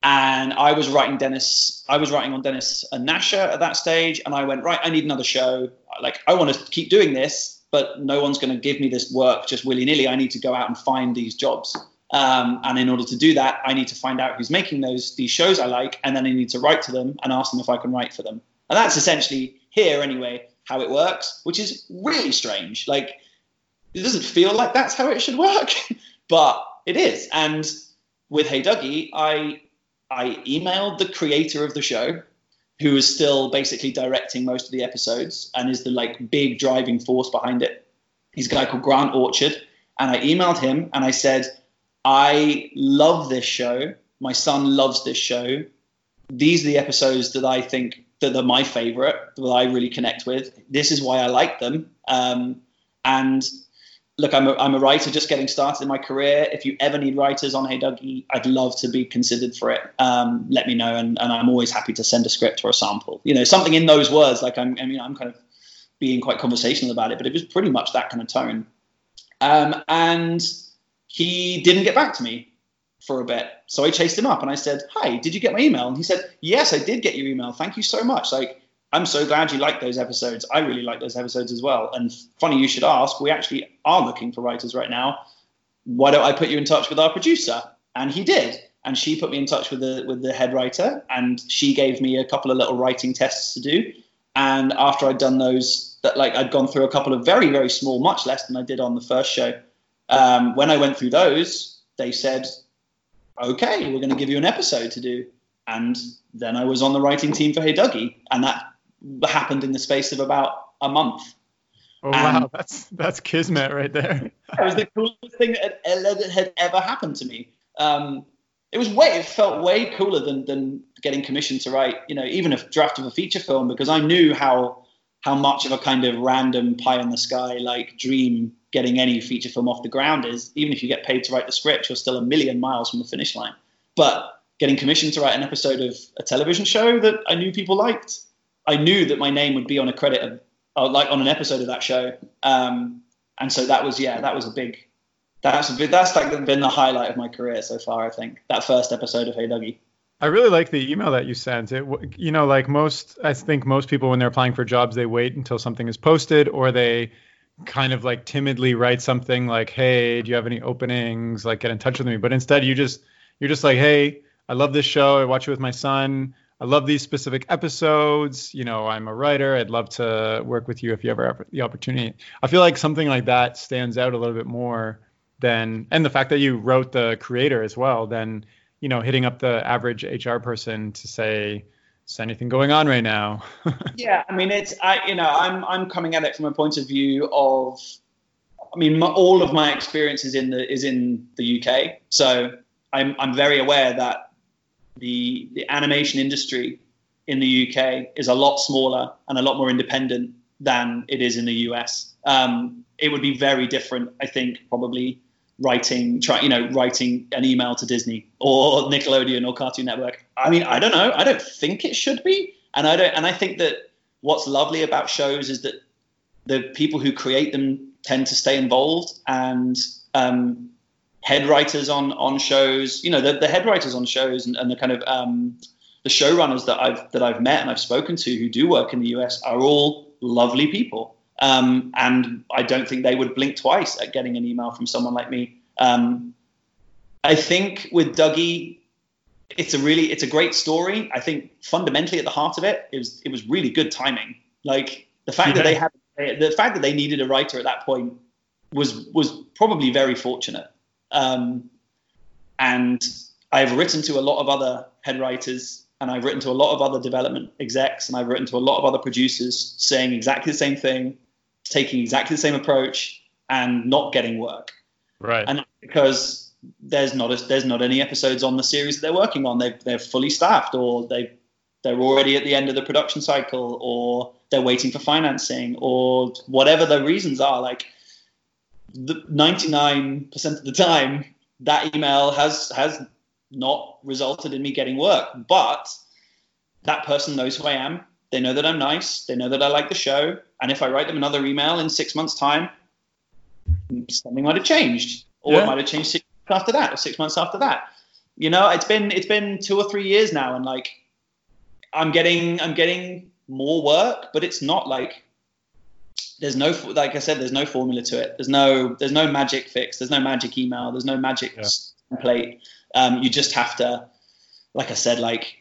and I was writing Dennis. I was writing on Dennis and Gnasher at that stage, and I went right. I need another show. Like I want to keep doing this, but no one's going to give me this work just willy nilly. I need to go out and find these jobs. Um, and in order to do that, I need to find out who's making those these shows I like, and then I need to write to them and ask them if I can write for them. And that's essentially here anyway how it works, which is really strange. Like it doesn't feel like that's how it should work, [laughs] but it is. And with Hey Duggee, I I emailed the creator of the show, who is still basically directing most of the episodes and is the like big driving force behind it. He's a guy called Grant Orchard, and I emailed him and I said, I love this show. My son loves this show. These are the episodes that I think that are my favorite, that I really connect with. This is why I like them. Um, and look, I'm a, I'm a writer just getting started in my career. If you ever need writers on Hey Duggee, I'd love to be considered for it. Um, let me know, and, and I'm always happy to send a script or a sample. You know, something in those words. Like I'm, I mean, I'm kind of being quite conversational about it, but it was pretty much that kind of tone. Um, and he didn't get back to me for a bit, so I chased him up and I said, "Hi, did you get my email?" And he said, "Yes, I did get your email. Thank you so much." Like I'm so glad you liked those episodes. I really like those episodes as well. And funny you should ask, we actually are looking for writers right now. Why don't I put you in touch with our producer? And he did. And she put me in touch with the with the head writer, and she gave me a couple of little writing tests to do. And after I'd done those, that like I'd gone through a couple of very very small, much less than I did on the first show. Um, when I went through those, they said, "Okay, we're going to give you an episode to do." And then I was on the writing team for Hey Duggee, and that happened in the space of about a month. Oh wow, that's that's kismet right there. it was the coolest thing that had, had ever happened to me. Um, it was way, it felt way cooler than than getting commissioned to write, you know, even a draft of a feature film because I knew how how much of a kind of random pie in the sky like dream getting any feature film off the ground is. Even if you get paid to write the script, you're still a million miles from the finish line. But getting commissioned to write an episode of a television show that I knew people liked I knew that my name would be on a credit of, uh, like on an episode of that show. Um, and so that was yeah, that was a big. That's a big, that's like been the highlight of my career so far. I think that first episode of Hey Duggee. I really like the email that you sent. It, you know, like most, I think most people when they're applying for jobs, they wait until something is posted or they kind of like timidly write something like, "Hey, do you have any openings? Like, get in touch with me." But instead, you just you're just like, "Hey, I love this show. I watch it with my son. I love these specific episodes. You know, I'm a writer. I'd love to work with you if you ever have the opportunity." I feel like something like that stands out a little bit more than, and the fact that you wrote the creator as well, than you know, hitting up the average HR person to say, is anything going on right now? [laughs] yeah, I mean, it's I, you know, I'm I'm coming at it from a point of view of, I mean, my, all of my experience is in the is in the UK, so I'm I'm very aware that the the animation industry in the UK is a lot smaller and a lot more independent than it is in the US. Um, it would be very different, I think, probably writing try you know writing an email to disney or nickelodeon or cartoon network. I mean i don't know. I don't think it should be. And i don't and i think that what's lovely about shows is that the people who create them tend to stay involved and um, head writers on on shows you know the, the head writers on shows and, and the kind of um, the showrunners that i've that i've met and i've spoken to who do work in the us are all lovely people um, and I don't think they would blink twice at getting an email from someone like me. Um, I think with Duggee, it's a really it's a great story. I think fundamentally at the heart of it, it was it was really good timing. Like the fact yeah. that they had the fact that they needed a writer at that point was was probably very fortunate. Um, and I've written to a lot of other head writers and I've written to a lot of other development execs and I've written to a lot of other producers saying exactly the same thing taking exactly the same approach and not getting work. Right. And because there's not a, there's not any episodes on the series that they're working on. They they're fully staffed or they they're already at the end of the production cycle or they're waiting for financing or whatever the reasons are like the 99% of the time that email has has not resulted in me getting work but that person knows who I am they know that I'm nice. They know that I like the show. And if I write them another email in six months' time, something might have changed, or yeah. it might have changed six months after that, or six months after that. You know, it's been it's been two or three years now, and like I'm getting I'm getting more work, but it's not like there's no like I said, there's no formula to it. There's no there's no magic fix. There's no magic email. There's no magic yeah. template. Um, you just have to, like I said, like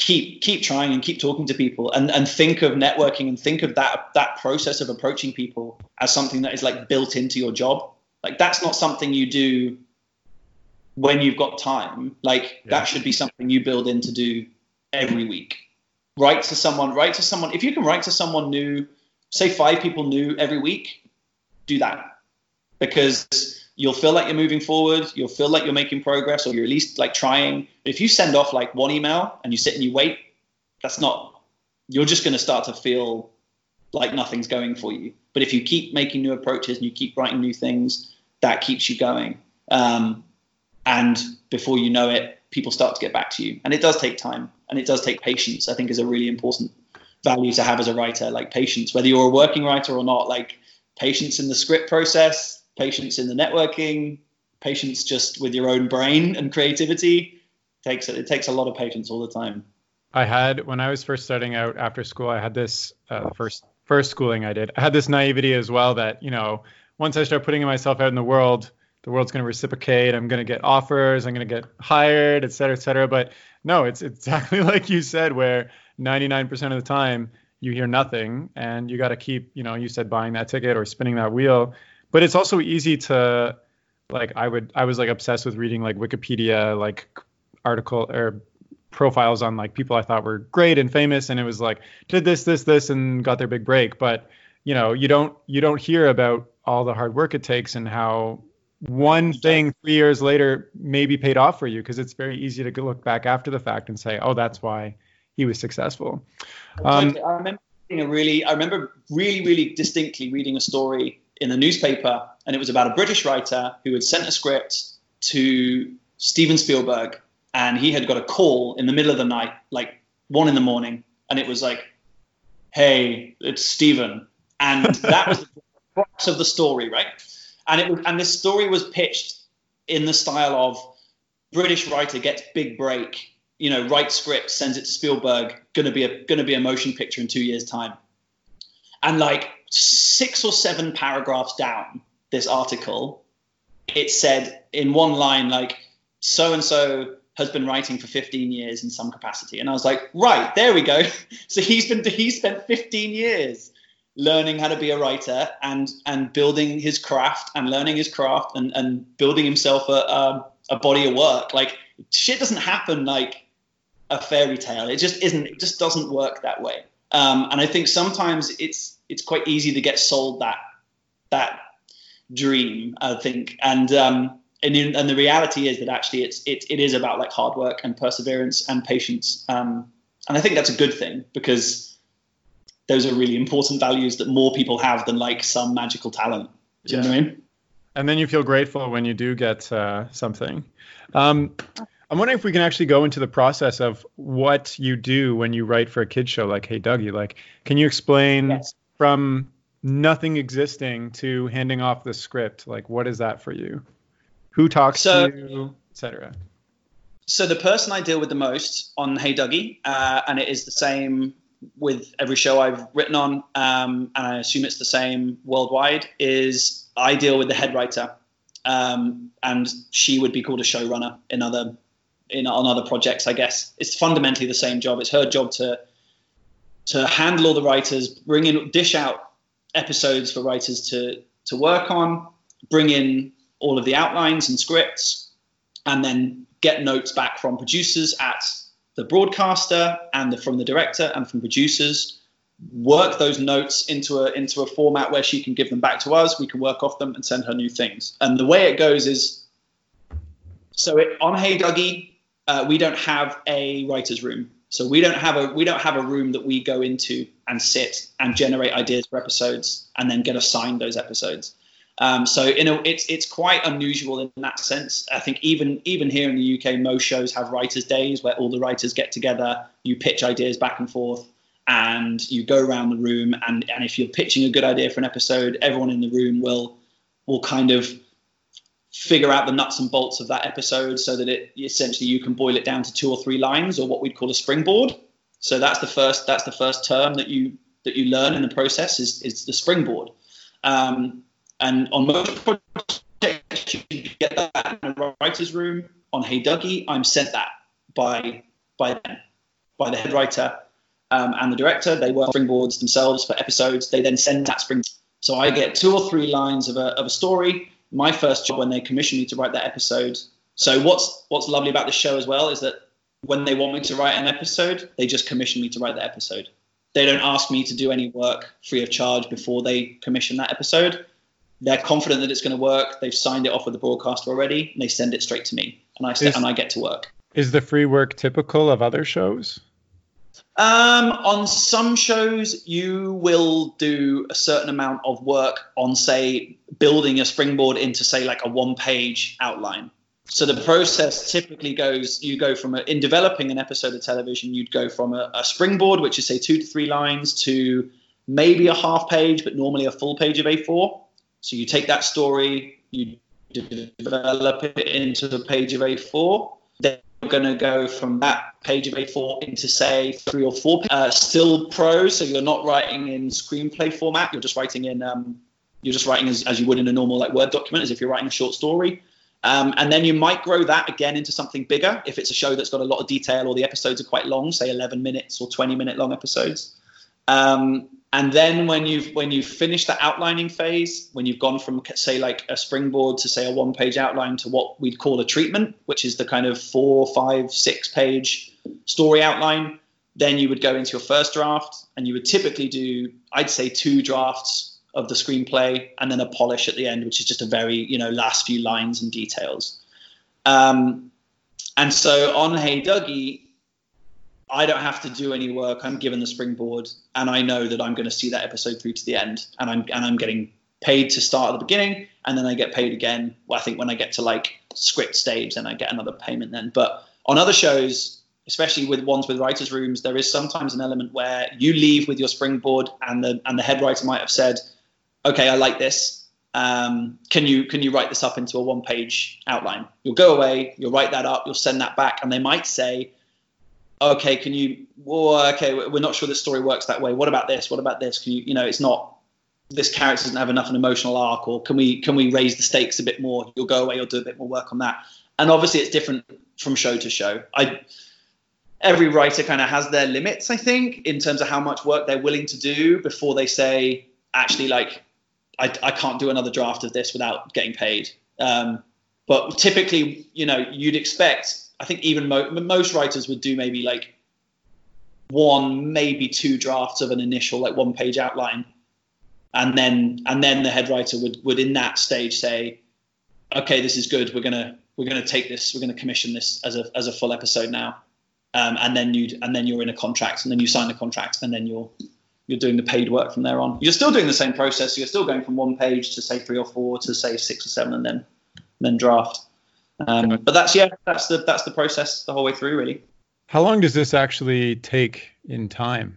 keep keep trying and keep talking to people and and think of networking and think of that that process of approaching people as something that is like built into your job. Like that's not something you do when you've got time. Like yeah. that should be something you build in to do every week. Write to someone write to someone if you can write to someone new say five people new every week do that. Because you'll feel like you're moving forward, you'll feel like you're making progress, or you're at least like trying. But If you send off like one email and you sit and you wait, that's not, you're just going to start to feel like nothing's going for you. But if you keep making new approaches and you keep writing new things, that keeps you going. Um, and before you know it, people start to get back to you. And it does take time and it does take patience, I think is a really important value to have as a writer, like patience, whether you're a working writer or not, like patience in the script process, patience in the networking, patience just with your own brain and creativity. It takes it takes a lot of patience all the time. I had when I was first starting out after school, I had this uh, first first schooling I did. I had this naivety as well that you know once I start putting myself out in the world, the world's going to reciprocate. I'm going to get offers. I'm going to get hired, et cetera, et cetera. But no, it's [laughs] exactly like you said, where 99% of the time you hear nothing, and you got to keep, you know, you said buying that ticket or spinning that wheel but it's also easy to like I would I was like obsessed with reading like Wikipedia like article or profiles on like people I thought were great and famous and it was like did this this this and got their big break. But you know you don't you don't hear about all the hard work it takes and how one thing 3 years later maybe paid off for you because it's very easy to look back after the fact and say oh that's why he was successful. Um, I remember a really I remember really really distinctly reading a story in a newspaper, and it was about a British writer who had sent a script to Steven Spielberg, and he had got a call in the middle of the night, like one in the morning, and it was like, "Hey, it's Steven," and that was [laughs] the crux of the story, right? And it was, and this story was pitched in the style of British writer gets big break, you know, writes script, sends it to Spielberg, gonna be a gonna be a motion picture in two years' time. And like six or seven paragraphs down this article, it said in one line, like, so and so has been writing for 15 years in some capacity. And I was like, right, there we go. [laughs] so he's been he spent 15 years learning how to be a writer and and building his craft and learning his craft and, and building himself a, a, a body of work. Like shit doesn't happen like a fairy tale. It just isn't. It just doesn't work that way. Um, and I think sometimes it's it's quite easy to get sold that that dream. I think, and um, and, in, and the reality is that actually it's it, it is about like hard work and perseverance and patience. Um, and I think that's a good thing because those are really important values that more people have than like some magical talent. Do you yeah. know what I mean? And then you feel grateful when you do get uh, something. Um, I'm wondering if we can actually go into the process of what you do when you write for a kid show like Hey Duggee. Like, can you explain yes. From nothing existing to handing off the script? Like, what is that for you? Who talks so, to you, etc. So the person I deal with the most on Hey Duggee uh, and it is the same with every show I've written on, um, and I assume it's the same worldwide, is I deal with the head writer, um, and she would be called a showrunner in other in on other projects. I guess it's fundamentally the same job. It's her job to to handle all the writers, bring in, dish out episodes for writers to to work on, bring in all of the outlines and scripts, and then get notes back from producers at the broadcaster and the, from the director and from producers. Work those notes into a into a format where she can give them back to us. We can work off them and send her new things. And the way it goes is, so it, on Hey Duggee, uh, we don't have a writers' room. So we don't have a we don't have a room that we go into and sit and generate ideas for episodes and then get assigned those episodes. Um, so you know it's it's quite unusual in that sense. I think even even here in the UK, most shows have writers' days where all the writers get together, you pitch ideas back and forth, and you go around the room. And and if you're pitching a good idea for an episode, everyone in the room will will kind of figure out the nuts and bolts of that episode so that it essentially you can boil it down to two or three lines or what we'd call a springboard. So that's the first that's the first term that you that you learn in the process is is the springboard. Um, and on most projects, you get that in a writer's room. On Hey Duggee I'm sent that by by them, by the head writer um, and the director. They work springboards themselves for episodes. They then send that spring. So I get two or three lines of a, of a story. My first job when they commissioned me to write that episode. So what's what's lovely about the show as well is that when they want me to write an episode, they just commission me to write that episode. They don't ask me to do any work free of charge before they commission that episode they're confident that it's going to work. They've signed it off with the broadcaster already, and they send it straight to me, and I is, and I get to work. Is the free work typical of other shows? Um, on some shows, you will do a certain amount of work on, say, building a springboard into, say, like a one-page outline. So the process typically goes: you go from a, in developing an episode of television, you'd go from a, a springboard, which is say two to three lines, to maybe a half page, but normally a full page of A4 so you take that story, you develop it into a page of A4. Then going to go from that page of A4 into say three or four. Uh, still prose, so you're not writing in screenplay format. You're just writing in um, you're just writing as, as you would in a normal like Word document, as if you're writing a short story. Um, and then you might grow that again into something bigger if it's a show that's got a lot of detail or the episodes are quite long, say 11 minutes or 20 minute long episodes. Um, and then when you've when you've finished the outlining phase when you've gone from say like a springboard to say a one page outline to what we'd call a treatment which is the kind of four five six page story outline then you would go into your first draft and you would typically do i'd say two drafts of the screenplay and then a polish at the end which is just a very you know last few lines and details. Um, and so on hey duggee I don't have to do any work. I'm given the springboard, and I know that I'm going to see that episode through to the end, and I'm and I'm getting paid to start at the beginning, and then I get paid again. Well, I think when I get to like script stage, then I get another payment then. But on other shows, especially with ones with writers' rooms, there is sometimes an element where you leave with your springboard, and the and the head writer might have said, "Okay, I like this. Um, can you can you write this up into a one page outline?" You'll go away, you'll write that up, you'll send that back, and they might say okay, can you, well, okay, we're not sure this story works that way. What about this? What about this? Can you, you know, it's not, this character doesn't have enough an emotional arc, or can we can we raise the stakes a bit more? You'll go away, you'll do a bit more work on that. And obviously, it's different from show to show. I every writer kind of has their limits, I think, in terms of how much work they're willing to do before they say, actually, like, I, I can't do another draft of this without getting paid. Um, but typically, you know, you'd expect. I think even mo- most writers would do maybe like one, maybe two drafts of an initial like one page outline, and then and then the head writer would would in that stage say, okay, this is good. We're gonna we're gonna take this. We're gonna commission this as a as a full episode now, um, and then you and then you're in a contract, and then you sign the contract, and then you're you're doing the paid work from there on. You're still doing the same process. You're still going from one page to say three or four to say six or seven, and then then draft. Um, but that's yeah, that's the that's the process the whole way through, really. How long does this actually take in time?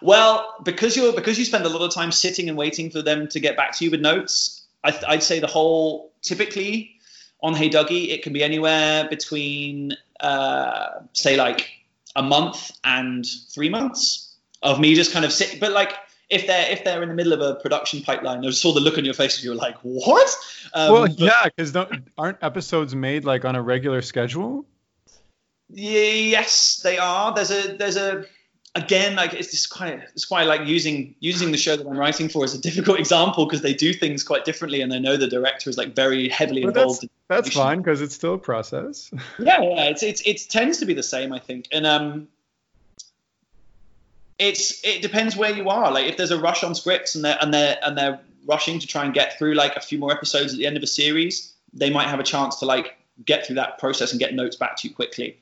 Well, because you're because you spend a lot of time sitting and waiting for them to get back to you with notes. I, would say the whole typically on Hey Duggee it can be anywhere between uh, say like a month and three months of me just kind of sitting. But like if they're if they're in the middle of a production pipeline, I saw the look on your face, and you were like, what? Um, well, yeah, because aren't episodes made like on a regular schedule? Yes, they are. There's a there's a again like it's just quite it's quite like using using the show that I'm writing for as a difficult [laughs] example because they do things quite differently and I know the director is like very heavily well, involved. That's, that's fine because it's still a process. [laughs] yeah, yeah, it's it's it tends to be the same I think, and um, it's it depends where you are. Like if there's a rush on scripts and they're and they're and they're rushing to try and get through like a few more episodes at the end of a series, they might have a chance to like get through that process and get notes back to you quickly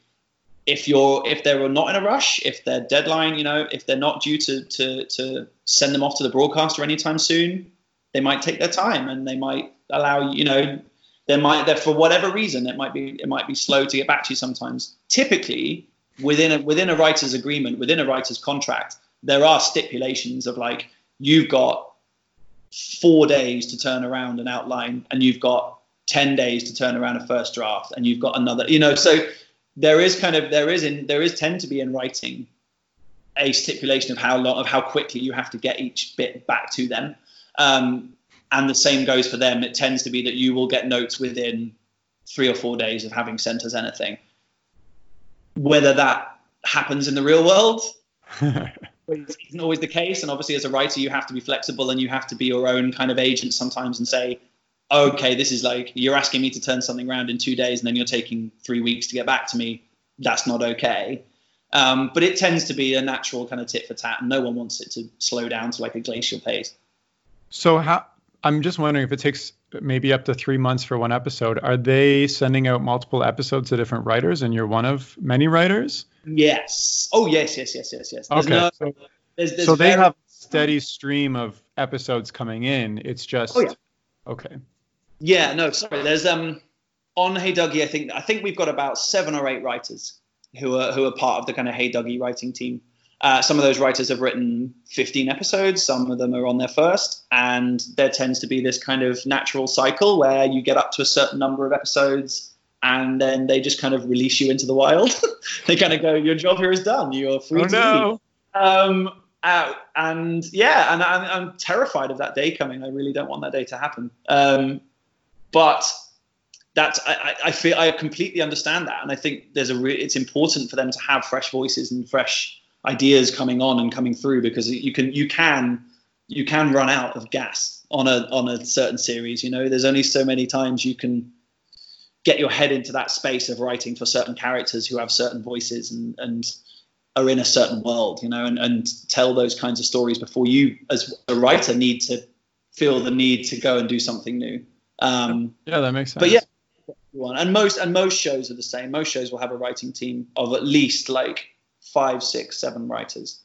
if you're if they're not in a rush, if their deadline, you know, if they're not due to to to send them off to the broadcaster anytime soon, they might take their time and they might allow you know they might that for whatever reason it might be it might be slow to get back to you sometimes. Typically within a within a writer's agreement, within a writer's contract, there are stipulations of like you've got four days to turn around an outline and you've got 10 days to turn around a first draft and you've got another you know so there is kind of there is in there is tend to be in writing a stipulation of how long of how quickly you have to get each bit back to them. Um, and the same goes for them. It tends to be that you will get notes within three or four days of having sent us anything whether that happens in the real world [laughs] isn't always the case and obviously as a writer you have to be flexible and you have to be your own kind of agent sometimes and say okay, this is like you're asking me to turn something around in two days and then you're taking three weeks to get back to me. That's not okay. Um, but it tends to be a natural kind of tit for tat, and no one wants it to slow down to like a glacial pace. So how? I'm just wondering if it takes maybe up to three months for one episode. Are they sending out multiple episodes to different writers, and you're one of many writers? Yes. Oh yes, yes, yes, yes, yes. There's okay. No, so, there's, there's so they have a steady stream of episodes coming in. It's just. Oh, yeah. Okay. Yeah, no, sorry. There's um on Hey Duggee. I think I think we've got about seven or eight writers who are who are part of the kind of Hey Duggee writing team. Uh, some of those writers have written 15 episodes. Some of them are on their first, and there tends to be this kind of natural cycle where you get up to a certain number of episodes, and then they just kind of release you into the wild. [laughs] they kind of go, "Your job here is done. You're free oh, to no. leave." Um, out and yeah, and I'm, I'm, terrified of that day coming. I really don't want that day to happen. Um, but that's I, I feel I completely understand that, and I think there's a re- it's important for them to have fresh voices and fresh ideas coming on and coming through because you can you can you can run out of gas on a on a certain series. You know, there's only so many times you can get your head into that space of writing for certain characters who have certain voices and and are in a certain world, you know, and, and tell those kinds of stories before you, as a writer, need to feel the need to go and do something new. Um, yeah, that makes sense. But yeah, and most and most shows are the same. Most shows will have a writing team of at least like five, six, seven writers.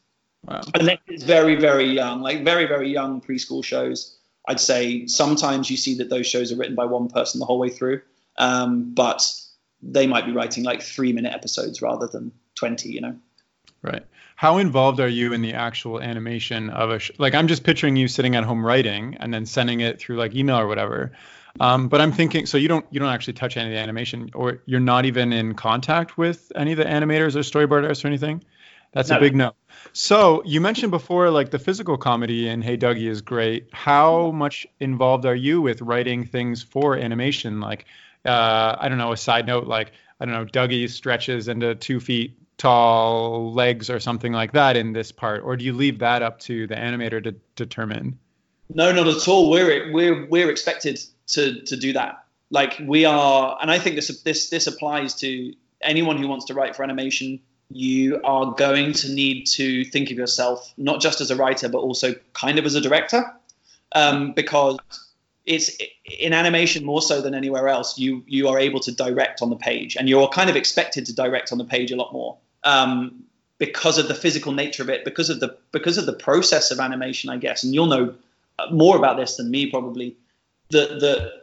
Wow. Unless it's very, very young, like very, very young preschool shows. I'd say sometimes you see that those shows are written by one person the whole way through, um, but they might be writing like three minute episodes rather than 20, you know? Right. How involved are you in the actual animation of a sh- like I'm just picturing you sitting at home writing and then sending it through like email or whatever. Um, but I'm thinking, so you don't you don't actually touch any of the animation, or you're not even in contact with any of the animators or storyboard artists or anything. That's no. a big no. So you mentioned before, like the physical comedy in Hey Duggee is great. How much involved are you with writing things for animation? Like, uh, I don't know, a side note, like I don't know, Duggee stretches into two feet tall legs or something like that in this part, or do you leave that up to the animator to determine? No, not at all. We're we're we're expected to to do that. Like we are, and I think this this this applies to anyone who wants to write for animation. You are going to need to think of yourself not just as a writer but also kind of as a director. Um, because it's in animation more so than anywhere else you you are able to direct on the page and you're kind of expected to direct on the page a lot more. Um, because of the physical nature of it because of the because of the process of animation i guess. And you'll know more about this than me probably the the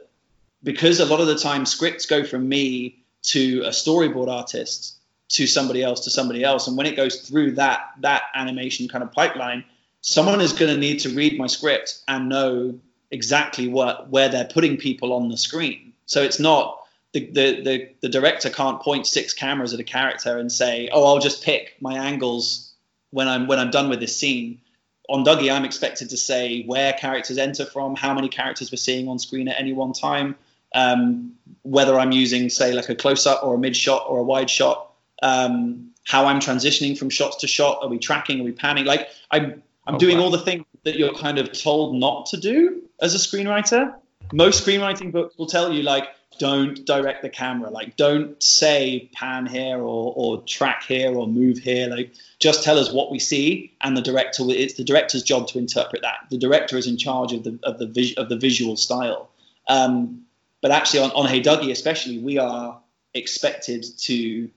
because a lot of the time scripts go from me to a storyboard artist to somebody else to somebody else. And when it goes through that that animation kind of pipeline someone is going to need to read my script and know exactly what where they're putting people on the screen. So it's not the, the, the, the director can't point six cameras at a character and say oh i'll just pick my angles when i'm when i'm done with this scene on Duggee, I'm expected to say where characters enter from, how many characters we're seeing on screen at any one time, um, whether I'm using, say, like a close up or a mid shot or a wide shot, um, how I'm transitioning from shots to shot. Are we tracking? Are we panning? Like I'm, I'm oh, doing wow. all the things that you're kind of told not to do as a screenwriter. Most screenwriting books will tell you like, don't direct the camera. Like, don't say pan here or, or track here or move here. Like, just tell us what we see, and the director. It's the director's job to interpret that. The director is in charge of the of the vis, of the visual style. Um, but actually, on, on Hey Duggee especially, we are expected to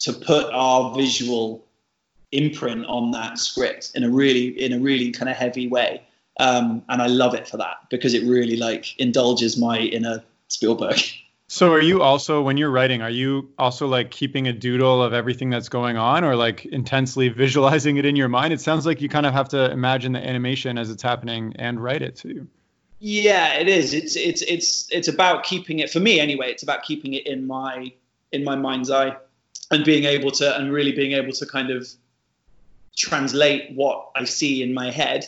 to put our visual imprint on that script in a really in a really kind of heavy way um, and i love it for that because it really like indulges my inner spielberg. So are you also when you're writing are you also like keeping a doodle of everything that's going on or like intensely [laughs] visualizing it in your mind? It sounds like you kind of have to imagine the animation as it's happening and write it too. Yeah it is. It's it's it's it's about keeping it for me anyway it's about keeping it in my in my mind's eye and being able to and really being able to kind of translate what I see in my head.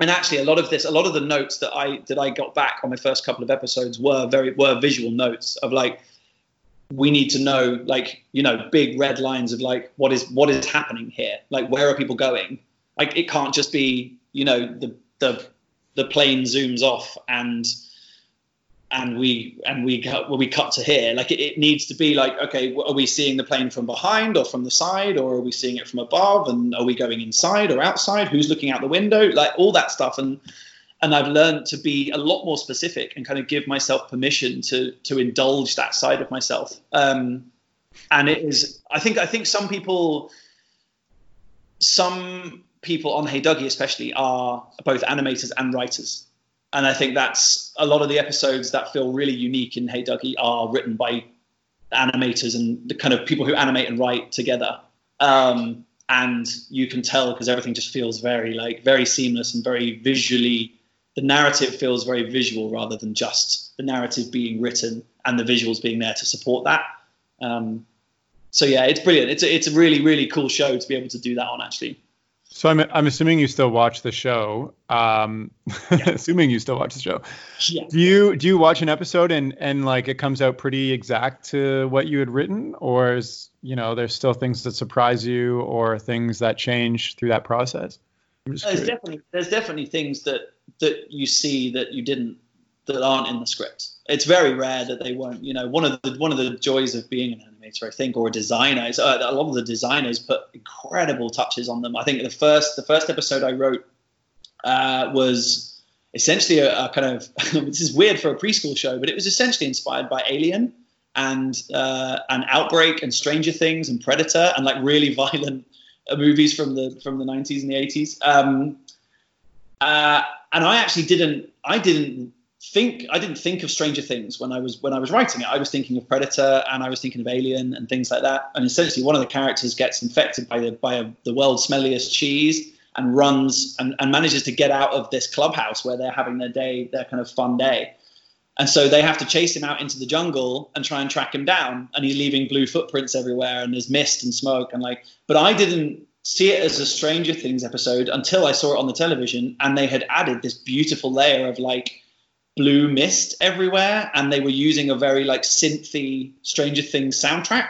And actually, a lot of this, a lot of the notes that I that I got back on my first couple of episodes were very were visual notes of like we need to know like you know big red lines of like what is what is happening here? Like where are people going? Like it can't just be you know the the the plane zooms off and and we and we cut, well, we cut to here. Like it, it, needs to be like, okay, are we seeing the plane from behind or from the side, or are we seeing it from above? And are we going inside or outside? Who's looking out the window? Like all that stuff. And and I've learned to be a lot more specific and kind of give myself permission to to indulge that side of myself. Um, and it is, I think, I think some people, some people on Hey Duggee especially are both animators and writers and I think that's a lot of the episodes that feel really unique in Hey Duggee are written by animators and the kind of people who animate and write together. Um, and you can tell because everything just feels very like very seamless and very visually. The narrative feels very visual rather than just the narrative being written and the visuals being there to support that. Um, so yeah, it's brilliant. It's a, it's a really really cool show to be able to do that on actually. So I'm I'm assuming you still watch the show. Um, yeah. [laughs] assuming you still watch the show. Yeah. Do you do you watch an episode and and like it comes out pretty exact to what you had written, or is you know there's still things that surprise you or things that change through that process? There's curious. definitely there's definitely things that that you see that you didn't that aren't in the script. It's very rare that they won't. You know, one of the one of the joys of being an animator, I think, or a designer, uh, a lot of the designers put incredible touches on them. I think the first the first episode I wrote uh, was essentially a, a, kind of [laughs] this is weird for a preschool show, but it was essentially inspired by Alien and uh, Outbreak and Stranger Things and Predator and like really [laughs] violent uh, movies from the from the 90s and the 80s. Um, uh, and I actually didn't I didn't think I didn't think of Stranger Things when I was when I was writing it. I was thinking of Predator and I was thinking of Alien and things like that. And essentially, one of the characters gets infected by the by a, the world's smelliest cheese and runs and, and manages to get out of this clubhouse where they're having their day, their kind of fun day. And so they have to chase him out into the jungle and try and track him down. And he's leaving blue footprints everywhere, and there's mist and smoke and like. But I didn't see it as a Stranger Things episode until I saw it on the television, and they had added this beautiful layer of like blue mist everywhere, and they were using a very like synthy Stranger Things soundtrack,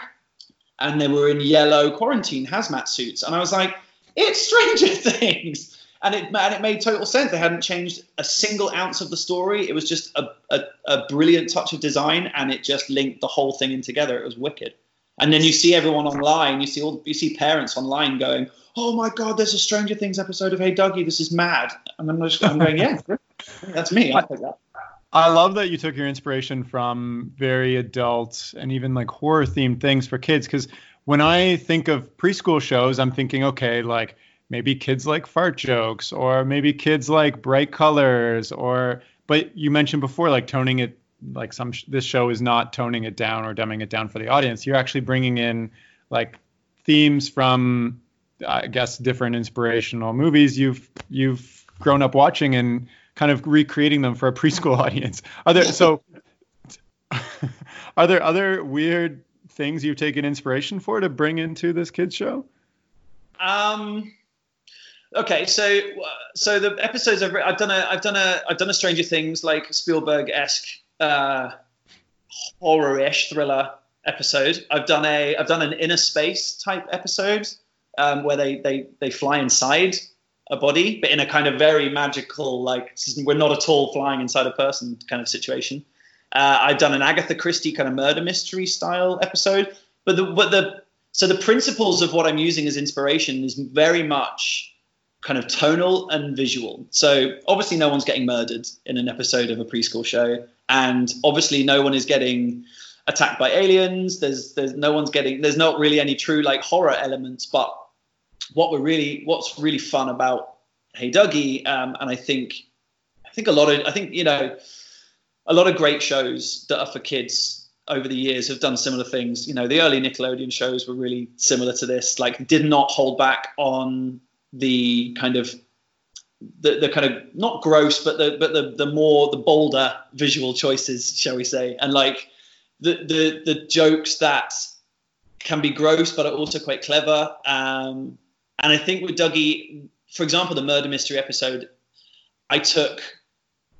and they were in yellow quarantine hazmat suits, and I was like, it's Stranger [laughs] Things. And it, and it made total sense. They hadn't changed a single ounce of the story. It was just a, a, a brilliant touch of design, and it just linked the whole thing in together. It was wicked. And then you see everyone online. You see all you see parents online going, "Oh my God, there's a Stranger Things episode of Hey Duggee. This is mad." And I'm just I'm going, "Yeah, [laughs] that's me. I think that." I love that you took your inspiration from very adult and even like horror themed things for kids. Because when I think of preschool shows, I'm thinking, okay, like maybe kids like fart jokes, or maybe kids like bright colors, or but you mentioned before, like toning it like some this show is not toning it down or dumbing it down for the audience. You're actually bringing in like themes from I guess different inspirational movies you've you've grown up watching and kind of recreating them for a preschool [laughs] audience. Are there so are there other weird things you've taken inspiration for to bring into this kids show? Um okay so so the episodes I've, I've done a I've done a I've done a Stranger Things like Spielberg esque uh, horror-ish thriller episode. I've done a I've done an Innerspace type episode um, where they they they fly inside a body, but in a kind of very magical like we're not at all flying inside a person kind of situation. Uh, I've done an Agatha Christie kind of murder mystery style episode, but the but the so the principles of what I'm using as inspiration is very much kind of tonal and visual. So obviously no one's getting murdered in an episode of a preschool show and obviously no one is getting attacked by aliens. There's there's no one's getting there's not really any true like horror elements. But what we're really what's really fun about Hey Duggee, um, and I think I think a lot of I think you know a lot of great shows that are for kids over the years have done similar things. You know, the early Nickelodeon shows were really similar to this. Like, did not hold back on the kind of the, the kind of not gross, but the but the the more the bolder visual choices, shall we say, and like the the the jokes that can be gross but are also quite clever. Um, and I think with Duggee, for example, the murder mystery episode, I took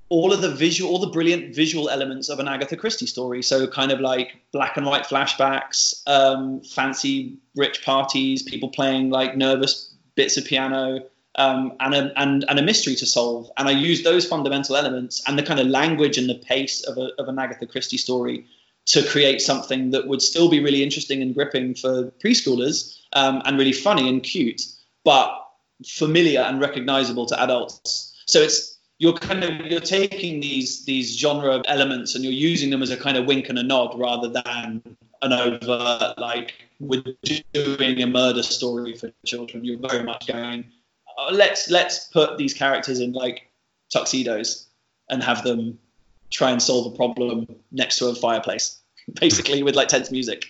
all of the visual, all the brilliant visual elements of an Agatha Christie story. So kind of like black and white flashbacks, um, fancy rich parties, people playing like nervous bits of piano, um, and, a, and, and a mystery to solve. And I used those fundamental elements and the kind of language and the pace of, a, of an Agatha Christie story to create something that would still be really interesting and gripping for preschoolers um, and really funny and cute, but familiar and recognizable to adults. So it's you're kind of you're taking these these genre elements and you're using them as a kind of wink and a nod rather than an overt like we're doing a murder story for children. You're very much going uh, let's let's put these characters in like tuxedos and have them try and solve a problem next to a fireplace, [laughs] basically with like tense music.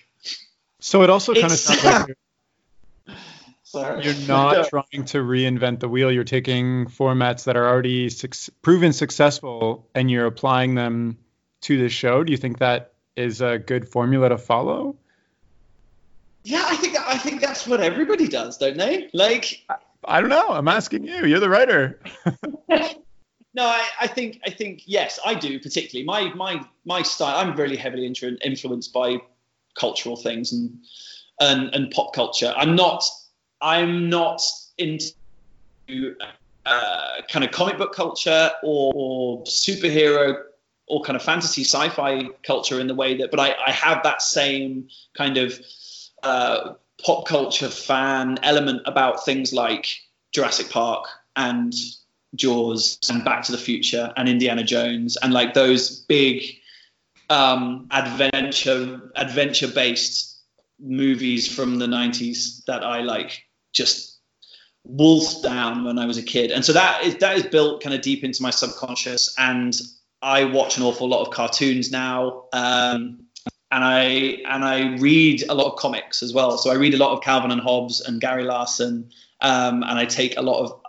So it also kind of sounds like you're, [laughs] Sorry. you're not trying to reinvent the wheel. You're taking formats that are already su- proven successful and you're applying them to the show. Do you think that is a good formula to follow? Yeah, I think I think that's what everybody does, don't they? Like I don't know. I'm asking you. You're the writer. [laughs] no, I, I, think I think yes, I do particularly. My my my style. I'm really heavily influenced by cultural things and and and pop culture. I'm not. I'm not into uh, kind of comic book culture or, or, superhero or kind of fantasy sci-fi culture in the way that. But I, I have that same kind of uh, pop culture fan element about things like Jurassic Park and Jaws and Back to the Future and Indiana Jones and like those big um, adventure adventure based movies from the 90s that I like just wolfed down when I was a kid. And so that is that is built kind of deep into my subconscious and I watch an awful lot of cartoons now. Um, and I and I read a lot of comics as well. So I read a lot of Calvin and Hobbes and Gary Larson, um, and I take a lot of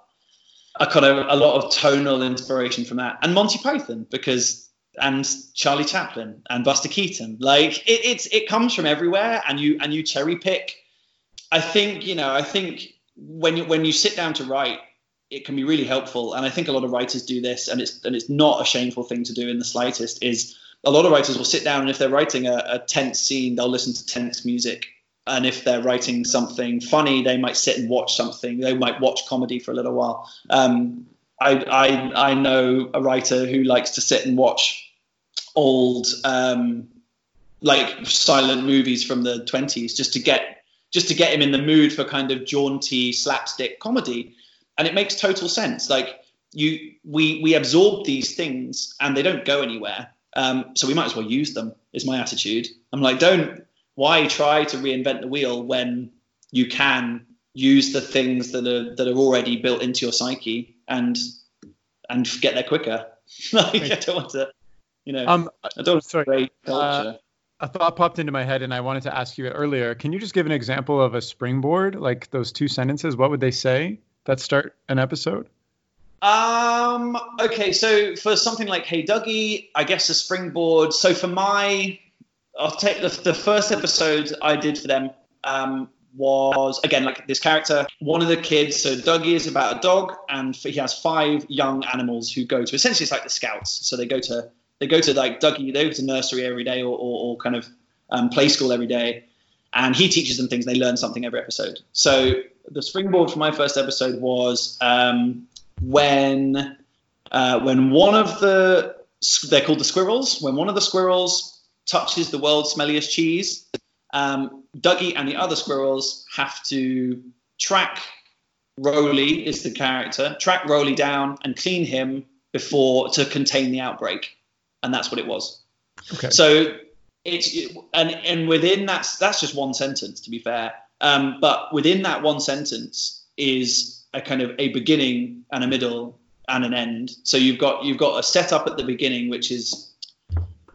a kind of a lot of tonal inspiration from that, and Monty Python because and Charlie Chaplin and Buster Keaton. Like it, it's it comes from everywhere, and you and you cherry pick. I think you know. I think when you when you sit down to write, it can be really helpful. And I think a lot of writers do this, and it's and it's not a shameful thing to do in the slightest. Is a lot of writers will sit down and if they're writing a, a tense scene, they'll listen to tense music. And if they're writing something funny, they might sit and watch something. They might watch comedy for a little while. Um, I, I I know a writer who likes to sit and watch old um, like silent movies from the 20s just to get just to get him in the mood for kind of jaunty slapstick comedy and it makes total sense like you we we absorb these things and they don't go anywhere um, so we might as well use them is my attitude i'm like don't why try to reinvent the wheel when you can use the things that are that are already built into your psyche and and get there quicker [laughs] like i don't want to you know um, i don't sorry uh, a thought popped into my head and I wanted to ask you it earlier. Can you just give an example of a springboard, like those two sentences? What would they say that start an episode? Um. Okay. So for something like Hey Duggee, I guess a springboard. So for my, I'll take the, the first episode I did for them. Um, was again like this character. One of the kids, so Duggee is about a dog, and he has five young animals who go to essentially it's like the scouts. So they go to they go to like Duggee, they go to nursery every day or, or, or kind of um, play school every day, and he teaches them things. They learn something every episode. So the springboard for my first episode was um, when uh, when one of the they're called the squirrels. When one of the squirrels touches the world's smelliest cheese, um, Duggee and the other squirrels have to track Roly is the character, track Roly down and clean him before to contain the outbreak and that's what it was. Okay. So it's and and within that's that's just one sentence to be fair. Um, but within that one sentence is a kind of a beginning and a middle and an end. So you've got you've got a setup at the beginning, which is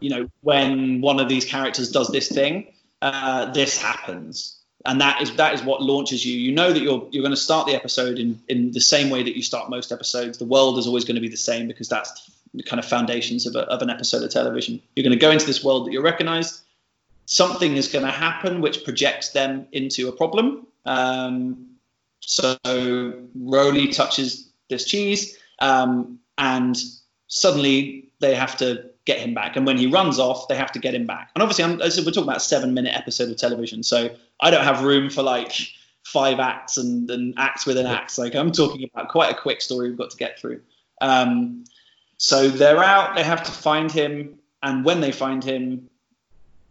you know when one of these characters does this thing, uh, this happens, and that is that is what launches you. You know that you're you're going to start the episode in in the same way that you start most episodes. The world is always going to be the same because that's the kind of foundations of, a, of an episode of television. You're going to go into this world that you're recognized. Something is going to happen which projects them into a problem. Um, so Roly touches this cheese, um, and suddenly they have to get him back. And when he runs off, they have to get him back. And obviously, I'm, we're talking about a seven-minute episode of television, so I don't have room for like five acts and, and acts within acts. Like I'm talking about quite a quick story we've got to get through. Um, so they're out. They have to find him, and when they find him,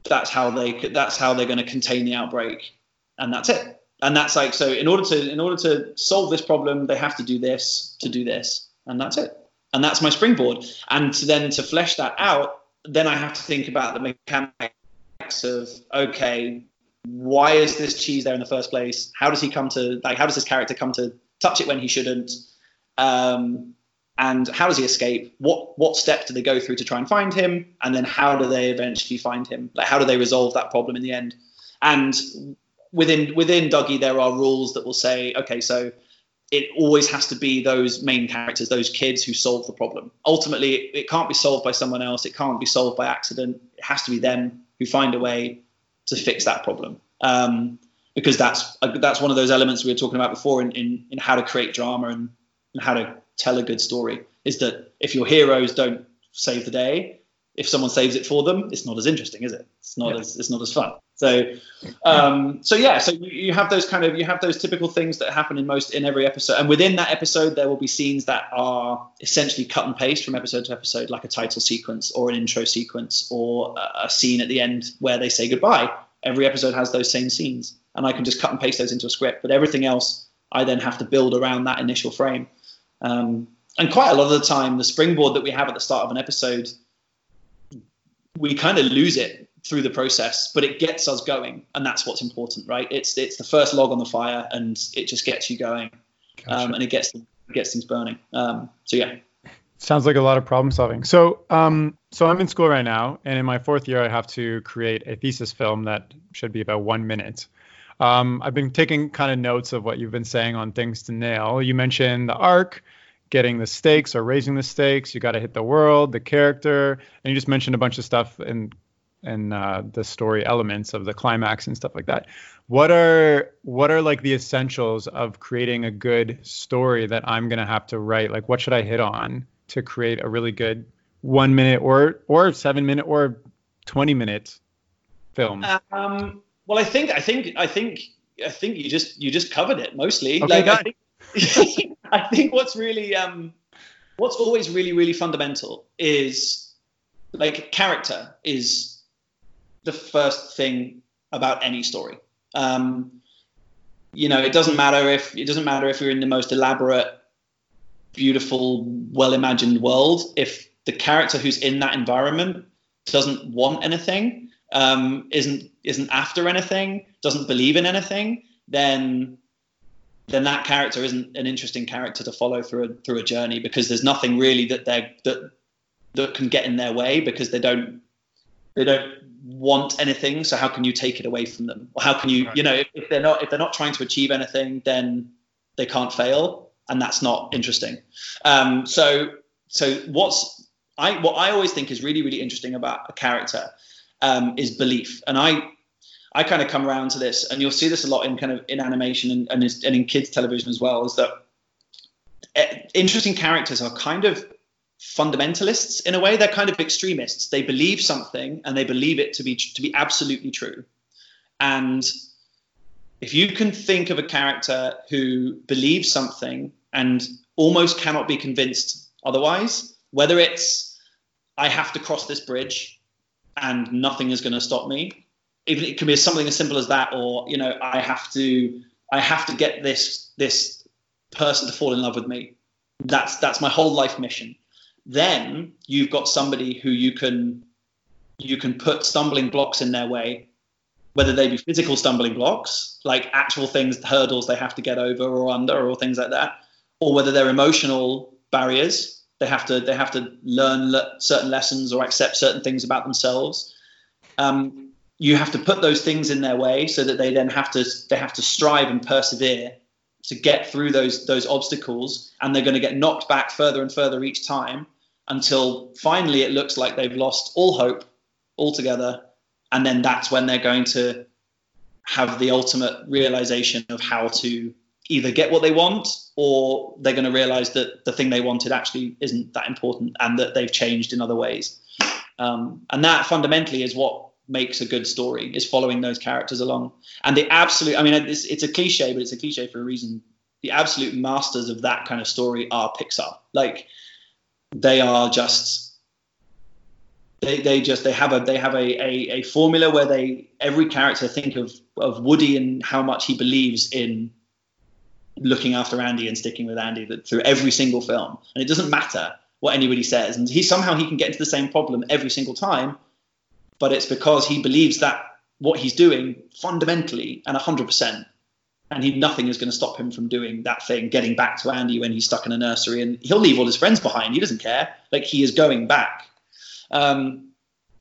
that's how they that's how they're going to contain the outbreak, and that's it. And that's like so. In order to in order to solve this problem, they have to do this to do this, and that's it. And that's my springboard. And to then to flesh that out, then I have to think about the mechanics of okay, why is this cheese there in the first place? How does he come to like? How does this character come to touch it when he shouldn't? Um, and how does he escape? What what steps do they go through to try and find him? And then how do they eventually find him? Like how do they resolve that problem in the end? And within within Duggee, there are rules that will say, okay, so it always has to be those main characters, those kids who solve the problem. Ultimately, it, can't be solved by someone else. It can't be solved by accident. It has to be them who find a way to fix that problem. Um, because that's that's one of those elements we were talking about before in, in, in how to create drama and, and how to tell a good story is that if your heroes don't save the day, if someone saves it for them, it's not as interesting, is it? It's not yeah. as it's not as fun. So, um, so yeah, so you, you have those kind of you have those typical things that happen in most in every episode, and within that episode, there will be scenes that are essentially cut and paste from episode to episode, like a title sequence or an intro sequence or a, a scene at the end where they say goodbye. Every episode has those same scenes, and I can just cut and paste those into a script. But everything else, I then have to build around that initial frame. Um, and quite a lot of the time, the springboard that we have at the start of an episode, we kind of lose it through the process, but it gets us going, and that's what's important, right? It's it's the first log on the fire, and it just gets you going, gotcha. um, and it gets gets things burning. Um, so yeah. Sounds like a lot of problem solving. So, um, so I'm in school right now, and in my fourth year, I have to create a thesis film that should be about one minute. Um, I've been taking kind of notes of what you've been saying on things to nail. You mentioned the arc, getting the stakes or raising the stakes. You got to hit the world, the character, and you just mentioned a bunch of stuff in and uh, the story elements of the climax and stuff like that. What are what are like the essentials of creating a good story that I'm gonna have to write? Like, what should I hit on to create a really good one minute or or seven minute or twenty minute film? Um, well, I think I think I think I think you just you just covered it mostly. Okay, like, [laughs] I think, what's really um, what's always really really fundamental is like character is the first thing about any story. Um, you know, it doesn't matter if it doesn't matter if you're in the most elaborate, beautiful, well-imagined world. If the character who's in that environment doesn't want anything, um, isn't isn't after anything, doesn't believe in anything, then then that character isn't an interesting character to follow through a, through a journey because there's nothing really that they that that can get in their way because they don't they don't want anything. So how can you take it away from them? Or how can you right. you know if, if, they're not if they're not trying to achieve anything then they can't fail and that's not interesting. Um, so so what's i what i always think is really really interesting about a character um, is belief. And i I kind of come around to this, and you'll see this a lot in kind of in animation and, and, and in kids television as well. Is that eh, interesting characters are kind of fundamentalists in a way. They're kind of extremists. They believe something and they believe it to be to be absolutely true. And if you can think of a character who believes something and almost cannot be convinced otherwise, whether it's I have to cross this bridge and nothing is going to stop me, even it can be something as simple as that, or you know, I have to I have to get this this person to fall in love with me. That's that's my whole life mission. Then you've got somebody who you can you can put stumbling blocks in their way, whether they be physical stumbling blocks, like actual things, hurdles they have to get over or under, or things like that, or whether they're emotional barriers. They have to they have to learn le- certain lessons or accept certain things about themselves. Um, you have to put those things in their way so that they then have to they have to strive and persevere to get through those those obstacles and they're going to get knocked back further and further each time until finally it looks like they've lost all hope altogether and then that's when they're going to have the ultimate realization of how to either get what they want or they're going to realize that the thing they wanted actually isn't that important and that they've changed in other ways. Um, and that fundamentally is what makes a good story is following those characters along. And the absolute, I mean, it's, it's a cliche, but it's a cliche for a reason. The absolute masters of that kind of story are Pixar. Like they are just, they, they just, they have a, they have a, a, a formula where they, every character think of, of Woody and how much he believes in looking after Andy and sticking with Andy through every single film. And it doesn't matter what anybody says. And he somehow he can get into the same problem every single time but it's because he believes that what he's doing fundamentally and 100% and he nothing is going to stop him from doing that thing getting back to andy when he's stuck in a nursery and he'll leave all his friends behind he doesn't care like he is going back. Um,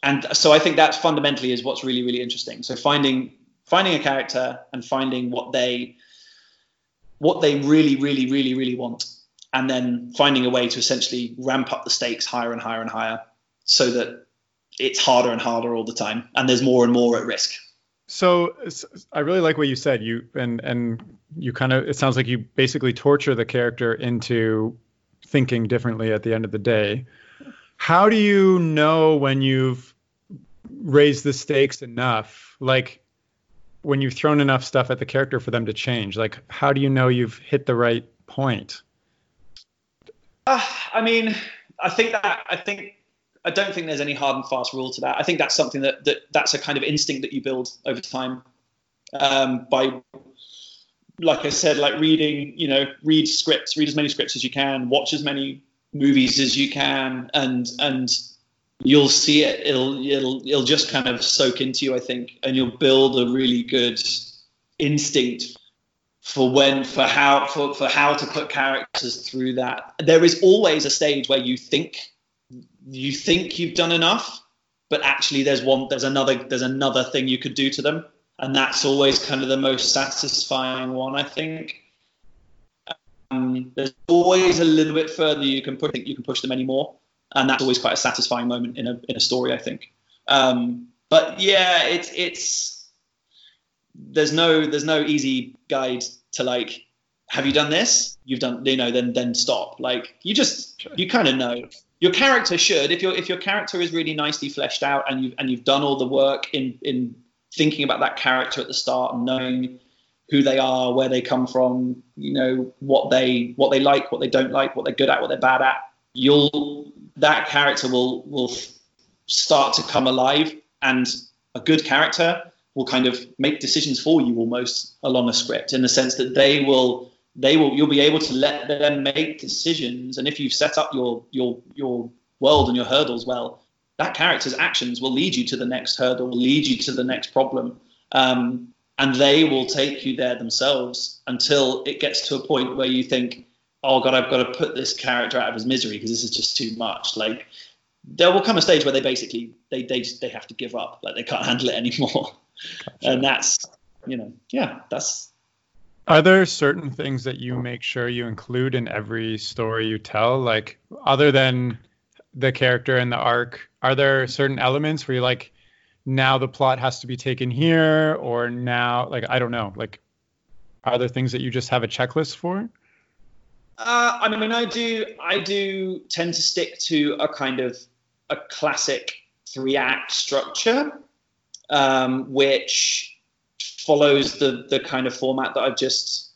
and so i think that fundamentally is what's really really interesting. So finding finding a character and finding what they what they really really really really want and then finding a way to essentially ramp up the stakes higher and higher and higher so that it's harder and harder all the time, and there's more and more at risk. So I really like what you said. You and and you kind of it sounds like you basically torture the character into thinking differently at the end of the day. How do you know when you've raised the stakes enough? Like when you've thrown enough stuff at the character for them to change. Like how do you know you've hit the right point? Uh, I mean, I think that I think I don't think there's any hard and fast rule to that. I think that's something that, that that's a kind of instinct that you build over time um, by, like I said, like reading, you know, read scripts, read as many scripts as you can, watch as many movies as you can, and and you'll see it. It'll it'll it'll just kind of soak into you, I think, and you'll build a really good instinct for when for how for, for how to put characters through that. There is always a stage where you think you think you've done enough, but actually there's one there's another there's another thing you could do to them, and that's always kind of the most satisfying one, I think. Um, there's always a little bit further you can push you can push them anymore, and that's always quite a satisfying moment in a in a story, I think. Um, but yeah, it's it's there's no there's no easy guide to like have you done this? You've done you know then then stop. Like you just you kind of know your character should if your if your character is really nicely fleshed out and you and you've done all the work in in thinking about that character at the start and knowing who they are where they come from you know what they what they like what they don't like what they're good at what they're bad at you'll that character will will start to come alive and a good character will kind of make decisions for you almost along a script in the sense that they will they will you'll be able to let them make decisions. And if you've set up your your your world and your hurdles well that character's actions will lead you to the next hurdle will lead you to the next problem. Um, and they will take you there themselves until it gets to a point where you think oh god i've got to put this character out of his misery because this is just too much. Like there will come a stage where they basically they they they have to give up. Like they can't [laughs] handle it anymore. Gotcha. and that's you know yeah that's are there certain things that you make sure you include in every story you tell like other than the character and the arc are there certain elements where you're like now the plot has to be taken here or now like i don't know like are there things that you just have a checklist for uh, I mean, I do. I do tend to stick to a kind of a classic three-act structure, um, which follows the the kind of format that I've just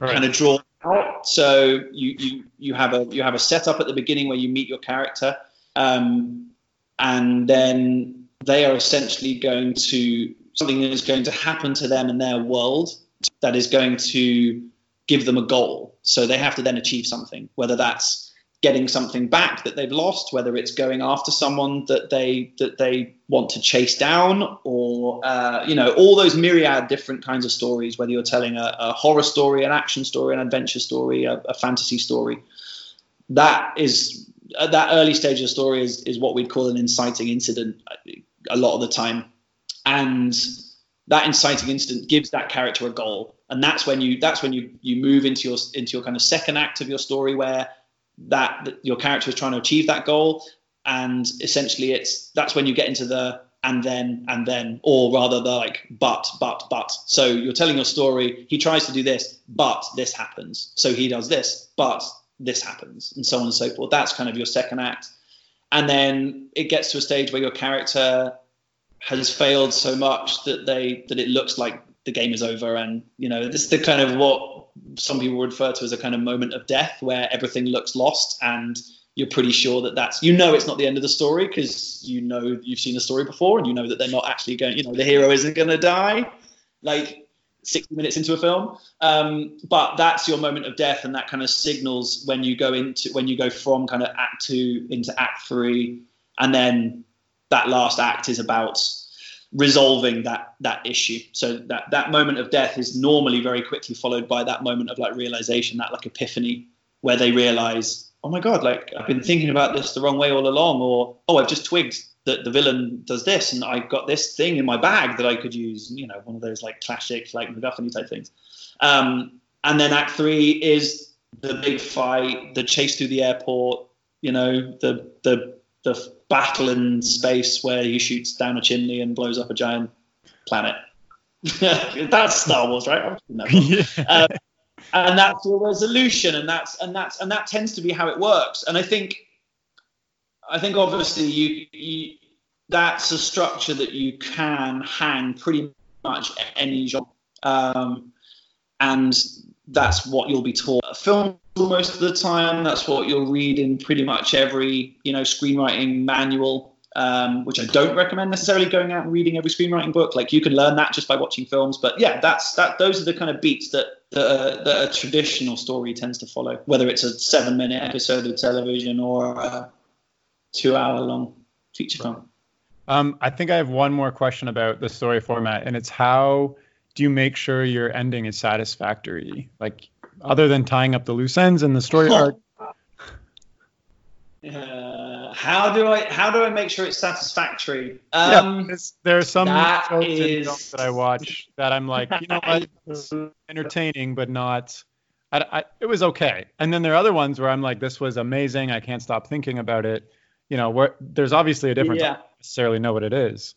right. kind of drawn out. So you you you have a you have a setup at the beginning where you meet your character, um, and then they are essentially going to something that is going to happen to them in their world that is going to give them a goal. So they have to then achieve something, whether that's getting something back that they've lost, whether it's going after someone that they that they want to chase down, or uh, you know all those myriad different kinds of stories. Whether you're telling a, a horror story, an action story, an adventure story, a, a fantasy story, that is at that early stage of the story is is what we'd call an inciting incident a lot of the time, and that inciting incident gives that character a goal and that's when you that's when you you move into your into your kind of second act of your story where that, that your character is trying to achieve that goal. And essentially it's that's when you get into the and then and then or rather the like but but but. So you're telling your story he tries to do this but this happens. So he does this but this happens and so on and so forth. That's kind of your second act. And then it gets to a stage where your character has failed so much that they that it looks like the game is over and you know this is the kind of what some people refer to as a kind of moment of death where everything looks lost and you're pretty sure that that's you know it's not the end of the story because you know you've seen the story before and you know that they're not actually going you know the hero isn't going to die like 60 minutes into a film. Um, but that's your moment of death and that kind of signals when you go into when you go from kind of act two into act three. And then that last act is about resolving that that issue. So that that moment of death is normally very quickly followed by that moment of like realization that like epiphany where they realize oh my god like i've been thinking about this the wrong way all along or oh i've just twigged that the villain does this and i've got this thing in my bag that i could use you know one of those like classic like macguffin type things. Um, and then act three is the big fight the chase through the airport you know the the the battle in space where he shoots down a chimney and blows up a giant planet. [laughs] that's Star Wars, right? [laughs] yeah. um, and that's your resolution, and that's and that's and that tends to be how it works. And I think, I think obviously you, you that's a structure that you can hang pretty much any genre, um, and that's what you'll be taught. Film most of the time. That's what you'll read in pretty much every you know screenwriting manual. Um, which I don't recommend necessarily going out and reading every screenwriting book. Like you can learn that just by watching films. But yeah, that's that. Those are the kind of beats that that, that a traditional story tends to follow, whether it's a seven-minute episode of television or a two-hour-long feature film. Um, I think I have one more question about the story format, and it's how do you make sure your ending is satisfactory? Like other than tying up the loose ends in the story arc? Uh, how do I how do I make sure it's satisfactory? Um, yeah, there are some shows is... that I watch that I'm like, you know what, [laughs] it's entertaining, but not. I, I, it was okay. And then there are other ones where I'm like, this was amazing. I can't stop thinking about it. You know, where there's obviously a difference. Yeah. I don't necessarily know what it is.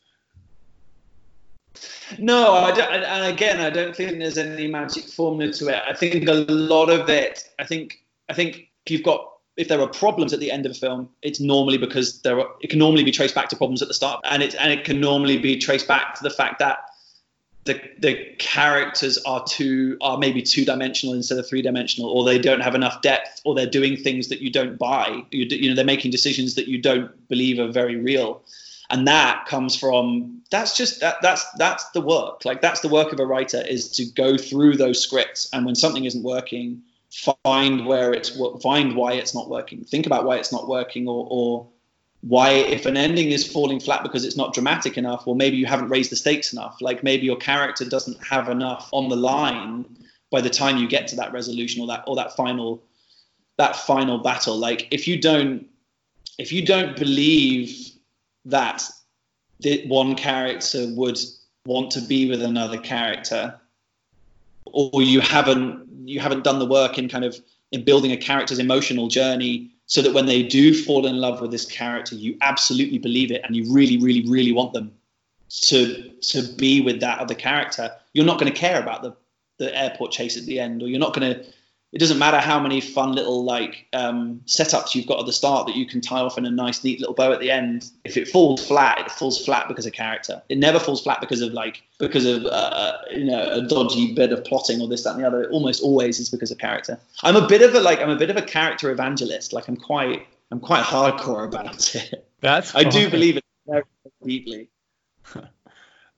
No, I don't, and again, I don't think there's any magic formula to it. I think a lot of it. I think. I think you've got if there are problems at the end of a film, it's normally because there are. It can normally be traced back to problems at the start, and it and it can normally be traced back to the fact that the the characters are too are maybe two dimensional instead of three dimensional, or they don't have enough depth, or they're doing things that you don't buy. You, you know, they're making decisions that you don't believe are very real and that comes from that's just that that's that's the work. Like that's the work of a writer is to go through those scripts and when something isn't working find where it's find why it's not working. Think about why it's not working or or why if an ending is falling flat because it's not dramatic enough or maybe you haven't raised the stakes enough. Like maybe your character doesn't have enough on the line by the time you get to that resolution or that or that final that final battle. Like if you don't if you don't believe that the one character would want to be with another character or you haven't you haven't done the work in kind of in building a character's emotional journey so that when they do fall in love with this character you absolutely believe it and you really really really want them to to be with that other character. You're not going to care about the the airport chase at the end or you're not going to it doesn't matter how many fun little like um, setups you've got at the start that you can tie off in a nice neat little bow at the end. If it falls flat it falls flat because of character. It never falls flat because of like because of uh, you know a dodgy bit of plotting or this that and the other. It almost always is because of character. I'm a bit of a like i'm a bit of a character evangelist. Like i'm quite i'm quite hardcore about it. That's i do believe it very deeply. [laughs]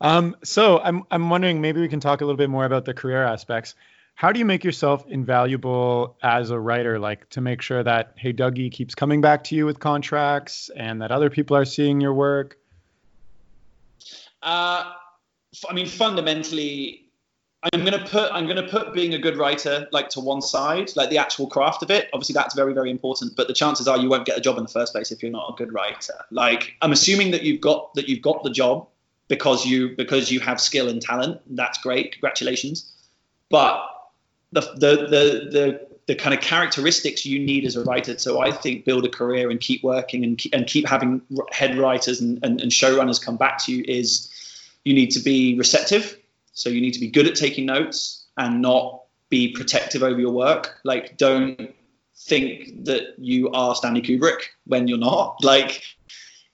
Um so i'm i'm wondering maybe we can talk a little bit more about the career aspects how do you make yourself invaluable as a writer like to make sure that hey duggee keeps coming back to you with contracts and that other people are seeing your work? Uh, i mean fundamentally i'm going to put i'm going to put being a good writer like to one side like the actual craft of it. Obviously that's very very important but the chances are you won't get a job in the first place if you're not a good writer. Like i'm assuming that you've got that you've got the job because you because you have skill and talent. That's great. Congratulations. But the, the, the, the, the kind of characteristics you need as a writer. So I think build a career and keep working and keep, and keep having head writers and, and, and showrunners come back to you is you need to be receptive. So you need to be good at taking notes and not be protective over your work. Like don't think that you are Stanley Kubrick when you're not. Like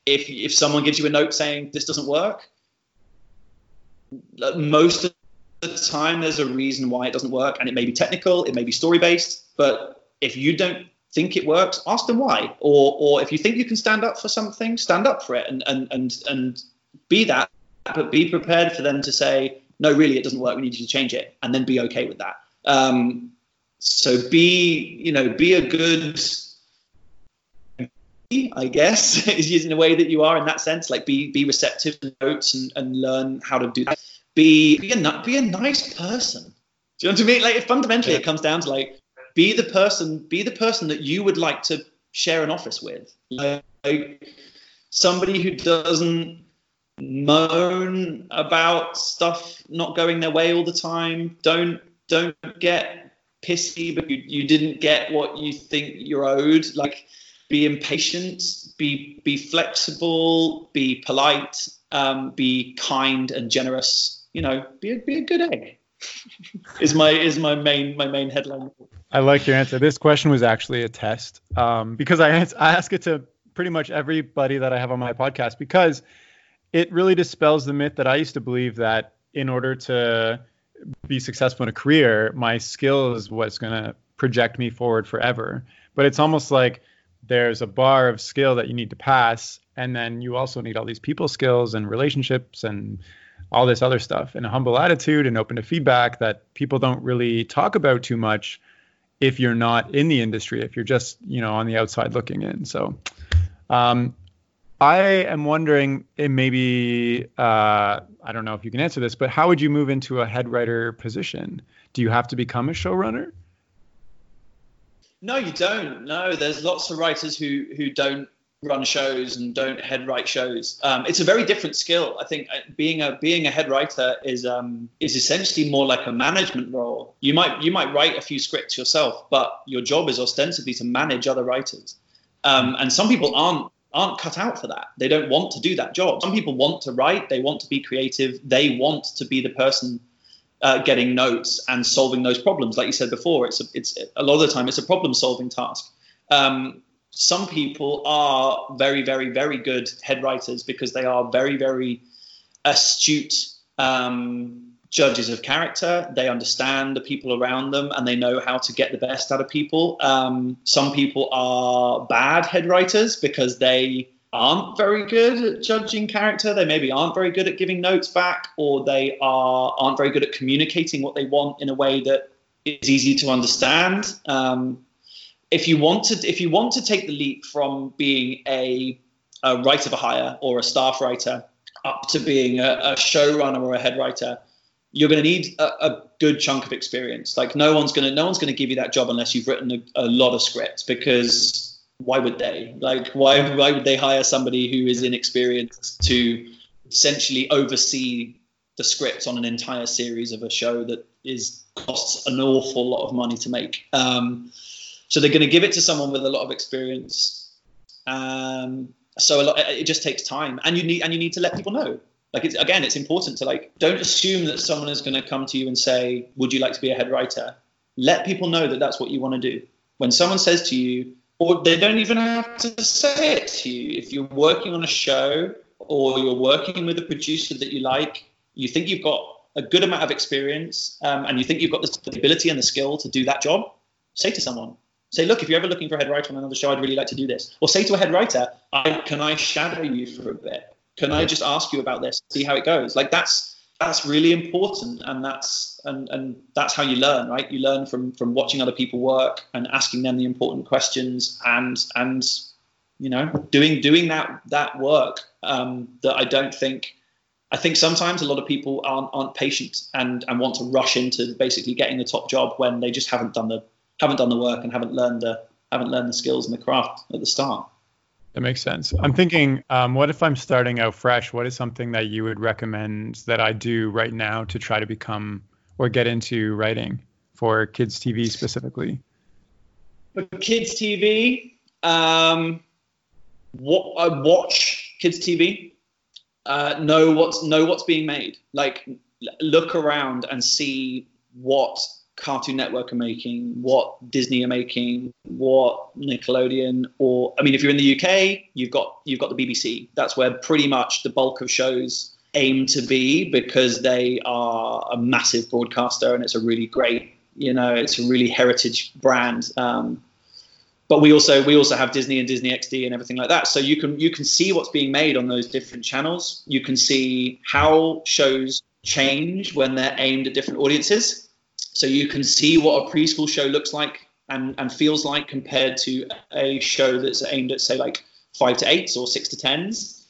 if if someone gives you a note saying this doesn't work, uh, most of the time there's a reason why it doesn't work and it may be technical it may be story based but if you don't think it works ask them why or or if you think you can stand up for something stand up for it and and and, and be that but be prepared for them to say no really it doesn't work we need you to change it and then be okay with that um, so be you know be a good I guess [laughs] is using the way that you are in that sense. Like be be receptive to notes and, and learn how to do that be be a be a nice person. Do you know what I mean? Like fundamentally, yeah. it comes down to like be the person be the person that you would like to share an office with. Like somebody who doesn't moan about stuff not going their way all the time. Don't don't get pissy but you, you didn't get what you think you're owed. Like be impatient, be be flexible, be polite, um, be kind and generous you know, be a, be a good egg. [laughs] is my is my main my main headline. I like your answer. This question was actually a test um, because I, I ask it to pretty much everybody that I have on my podcast because it really dispels the myth that I used to believe that in order to be successful in a career, my skill is what's going to project me forward forever. But it's almost like there's a bar of skill that you need to pass, and then you also need all these people skills and relationships and all this other stuff and a humble attitude and open to feedback that people don't really talk about too much if you're not in the industry if you're just you know on the outside looking in. So um, i am wondering maybe uh, i don't know if you can answer this but how would you move into a head writer position? Do you have to become a showrunner? No you don't. No there's lots of writers who who don't run shows and don't head write shows. Um, it's a very different skill. I think uh, being a being a head writer is um, is essentially more like a management role. You might you might write a few scripts yourself, but your job is ostensibly to manage other writers. Um, and some people aren't aren't cut out for that. They don't want to do that job. Some people want to write, they want to be creative, they want to be the person uh, getting notes and solving those problems. Like you said before, it's a, it's a lot of the time it's a problem solving task. Um, some people are very, very, very good head writers because they are very, very astute um, judges of character. They understand the people around them and they know how to get the best out of people. Um, some people are bad head writers because they aren't very good at judging character. They maybe aren't very good at giving notes back, or they are aren't very good at communicating what they want in a way that is easy to understand. Um, if you want to, if you want to take the leap from being a, a writer for hire or a staff writer up to being a, a showrunner or a head writer, you're going to need a, a, good chunk of experience. Like no one's going to no one's going to give you that job unless you've written a, a, lot of scripts because why would they? Like why why would they hire somebody who is inexperienced to essentially oversee the scripts on an entire series of a show that is costs an awful lot of money to make. Um, so they're going to give it to someone with a lot of experience. Um, so a lot, it just takes time, and you need and you need to let people know. Like it's again it's important to like don't assume that someone is going to come to you and say would you like to be a head writer? Let people know that that's what you want to do. When someone says to you or they don't even have to say it to you if you're working on a show or you're working with a producer that you like you think you've got a good amount of experience um, and you think you've got the ability and the skill to do that job say to someone say look if you're ever looking for a head writer on another show i'd really like to do this or say to a head writer can i shadow you for a bit can I just ask you about this? See how it goes. Like that's that's really important, and that's and and that's how you learn, right? You learn from from watching other people work and asking them the important questions, and and you know doing doing that that work um, that I don't think. I think sometimes a lot of people aren't aren't patient and and want to rush into basically getting the top job when they just haven't done the haven't done the work and haven't learned the haven't learned the skills and the craft at the start. That makes sense. I'm thinking, um, what if I'm starting out fresh? What is something that you would recommend that I do right now to try to become or get into writing for kids TV specifically? For kids TV, um, what I watch kids TV, uh, know what's know what's being made. Like look around and see what Cartoon Network are making, what Disney are making, what Nickelodeon, or I mean, if you're in the UK, you've got you've got the BBC. That's where pretty much the bulk of shows aim to be because they are a massive broadcaster and it's a really great, you know, it's a really heritage brand. Um, but we also we also have Disney and Disney XD and everything like that. So you can you can see what's being made on those different channels. You can see how shows change when they're aimed at different audiences so you can see what a preschool show looks like and, and feels like compared to a show that's aimed at, say, like five to eights or six to tens.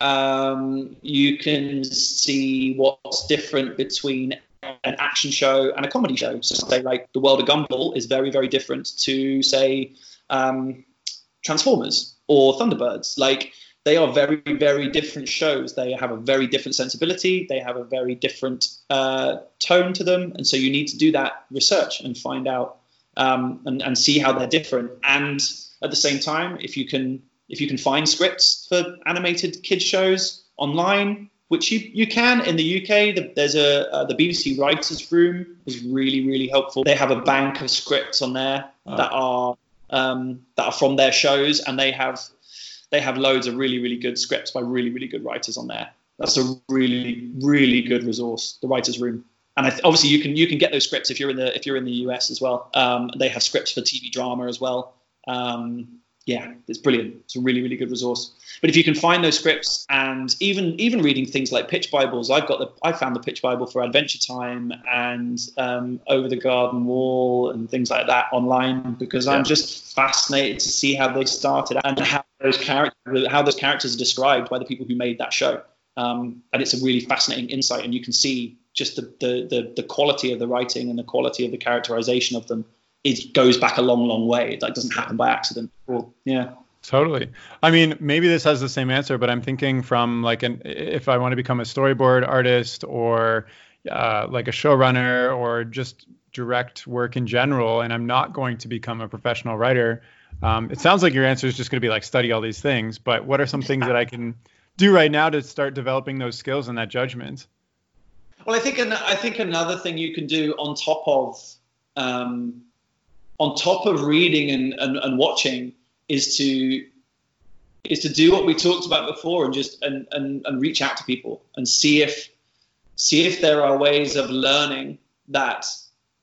Um, you can see what's different between an action show and a comedy show. So, say, like The World of Gumball is very, very different to, say, um, Transformers or Thunderbirds. Like, they are very, very different shows. They have a very different sensibility. They have a very different uh, tone to them, and so you need to do that research and find out um, and, and see how they're different. And at the same time, if you can if you can find scripts for animated kids shows online, which you, you can in the UK. The, there's a uh, the BBC Writers Room is really really helpful. They have a bank of scripts on there oh. that are um, that are from their shows, and they have they have loads of really, really good scripts by really, really good writers on there. That's a really, really good resource, the writers' room. And th- obviously, you can you can get those scripts if you're in the if you're in the US as well. Um, they have scripts for TV drama as well. Um, yeah, it's brilliant. It's a really, really good resource. But if you can find those scripts and even even reading things like pitch bibles, I've got the I found the pitch bible for Adventure Time and um, Over the Garden Wall and things like that online because yeah. I'm just fascinated to see how they started and how those characters how those characters are described by the people who made that show. Um, and it's a really fascinating insight, and you can see just the, the the the quality of the writing and the quality of the characterization of them it goes back a long, long way. Like, doesn't happen by accident. Yeah. Totally. I mean, maybe this has the same answer, but I'm thinking from like an if I want to become a storyboard artist or uh, like a showrunner or just direct work in general, and I'm not going to become a professional writer. Um, it sounds like your answer is just going to be like study all these things, but what are some things that I can do right now to start developing those skills and that judgment? Well, I think an, I think another thing you can do on top of um, on top of reading and, and, and watching is to is to do what we talked about before and just and, and, and reach out to people and see if see if there are ways of learning that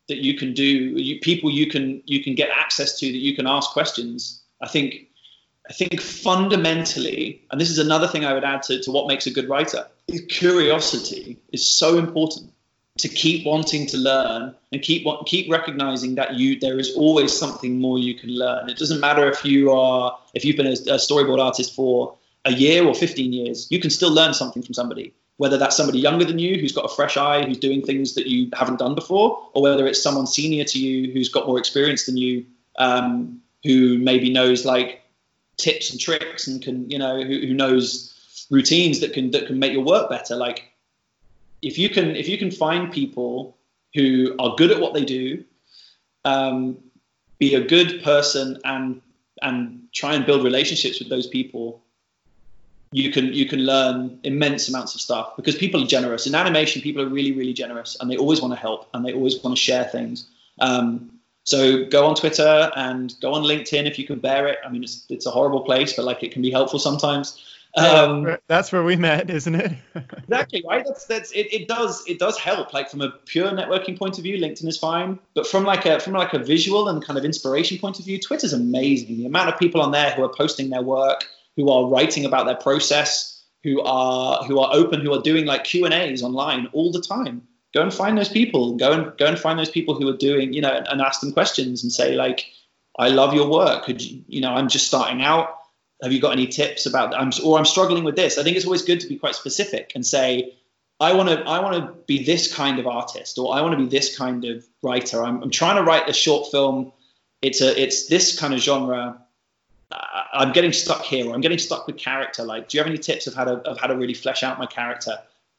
that you can do you, people you can you can get access to that you can ask questions i think i think fundamentally and this is another thing i would add to, to what makes a good writer is curiosity is so important to keep wanting to learn and keep keep recognizing that you there is always something more you can learn. It doesn't matter if you are if you've been a, a storyboard artist for a year or 15 years, you can still learn something from somebody. Whether that's somebody younger than you who's got a fresh eye, who's doing things that you haven't done before, or whether it's someone senior to you who's got more experience than you, um, who maybe knows like tips and tricks and can you know who, who knows routines that can that can make your work better. Like if you can if you can find people who are good at what they do, um, be a good person and and try and build relationships with those people, you can you can learn immense amounts of stuff because people are generous. In animation, people are really really generous and they always want to help and they always want to share things. Um, so go on Twitter and go on LinkedIn if you can bear it. I mean, it's it's a horrible place, but like it can be helpful sometimes. Um, that's where we met, isn't it? [laughs] exactly right. That's that's it, it. does it does help. Like from a pure networking point of view, LinkedIn is fine. But from like a from like a visual and kind of inspiration point of view, Twitter's amazing. The amount of people on there who are posting their work, who are writing about their process, who are who are open, who are doing like Q and A's online all the time. Go and find those people. Go and go and find those people who are doing you know and ask them questions and say like, I love your work. Could you you know I'm just starting out have you got any tips about? I'm, or I'm struggling with this. I think it's always good to be quite specific and say, I want to I want to be this kind of artist, or I want to be this kind of writer. I'm, I'm trying to write a short film. It's a it's this kind of genre. I'm getting stuck here, or I'm getting stuck with character. Like, do you have any tips of how to of how to really flesh out my character?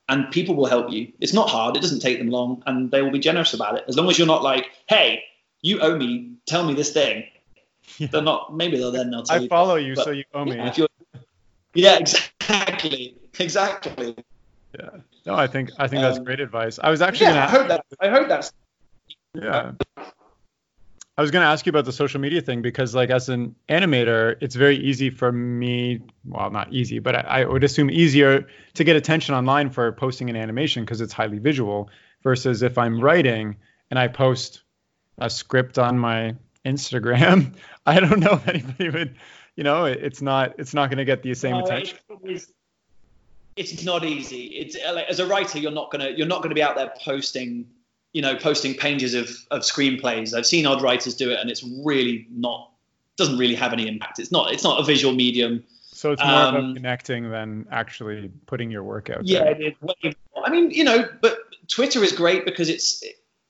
And people will help you. It's not hard. It doesn't take them long, and they will be generous about it. As long as you're not like, hey, you owe me. Tell me this thing yeah. They're not. Maybe they'll then. They'll tell I you, follow you, so you owe me. Yeah, yeah, exactly, exactly. Yeah. No, I think I think that's um, great advice. I was actually. Yeah, gonna I heard that. I heard that. Yeah. I was going to ask you about the social media thing because, like, as an animator, it's very easy for me. Well, not easy, but I, I would assume easier to get attention online for posting an animation because it's highly visual. Versus if I'm writing and I post a script on my Instagram, [laughs] I don't know if anybody would, you know, it's not it's not going to get the same no, attention. It's, it's not easy. It's like, as a writer, you're not gonna you're not gonna be out there posting, you know, posting pages of of screenplays. I've seen odd writers do it, and it's really not doesn't really have any impact. It's not it's not a visual medium. So it's more um, about connecting than actually putting your work out. Yeah, there. it is. I mean, you know, but Twitter is great because it's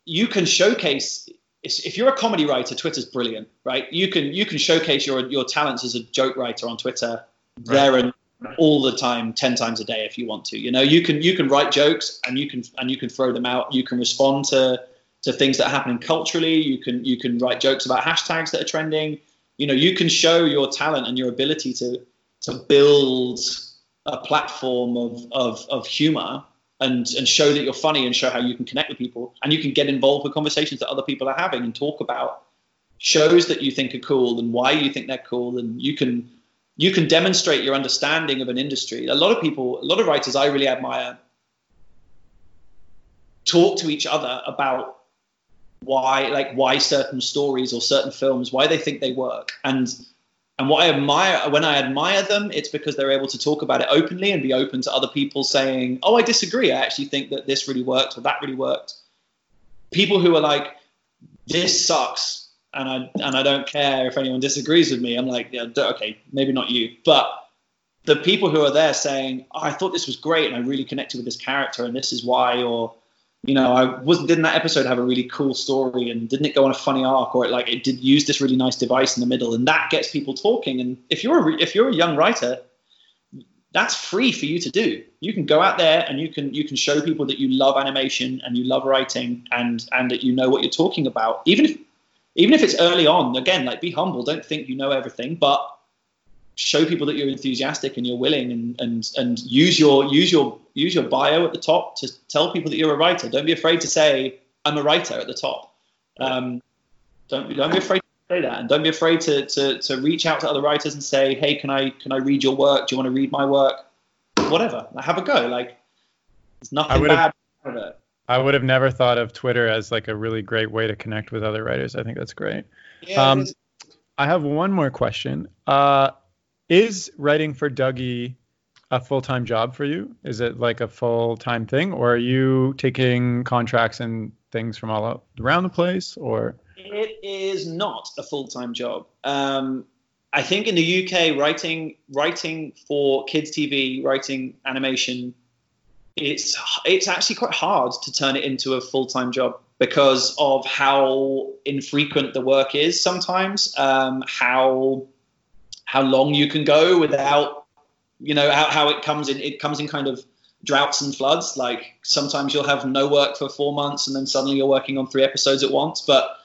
you can showcase if you're a comedy writer, Twitter's brilliant, right? You can you can showcase your your talents as a joke writer on Twitter right. there and all the time, ten times a day if you want to. You know, you can you can write jokes and you can and you can throw them out. You can respond to to things that are happening culturally. You can you can write jokes about hashtags that are trending. You know, you can show your talent and your ability to to build a platform of of, of humor and and show that you're funny and show how you can connect with people and you can get involved with conversations that other people are having and talk about shows that you think are cool and why you think they're cool and you can you can demonstrate your understanding of an industry a lot of people a lot of writers i really admire talk to each other about why like why certain stories or certain films why they think they work and and what I admire when I admire them, it's because they're able to talk about it openly and be open to other people saying, "Oh, I disagree. I actually think that this really worked or that really worked." People who are like, "This sucks," and I and I don't care if anyone disagrees with me. I'm like, yeah, okay, maybe not you, but the people who are there saying, oh, "I thought this was great and I really connected with this character and this is why," or you know, I wasn't didn't that episode have a really cool story and didn't it go on a funny arc or it like it did use this really nice device in the middle? And that gets people talking. And if you're a, if you're a young writer that's free for you to do. You can go out there and you can you can show people that you love animation and you love writing and and that you know what you're talking about. Even if even if it's early on, again, like be humble. Don't think you know everything, but show people that you're enthusiastic and you're willing and and and use your use your use your bio at the top to tell people that you're a writer. Don't be afraid to say I'm a writer at the top. Um, don't don't be afraid to say that, and don't be afraid to, to to reach out to other writers and say, hey, can I can I read your work? Do you want to read my work? Whatever, have a go. Like there's nothing bad about it. I would have never thought of Twitter as like a really great way to connect with other writers. I think that's great. Yeah, um, I have one more question. Uh, is writing for Duggee a full time job for you? Is it like a full time thing, or are you taking contracts and things from all around the place? Or it is not a full time job. Um, I think in the UK, writing writing for kids TV, writing animation, it's it's actually quite hard to turn it into a full time job because of how infrequent the work is sometimes, um, how how long you can go without you know how, how it comes in it comes in kind of droughts and floods. Like sometimes you'll have no work for four months and then suddenly you're working on three episodes at once. But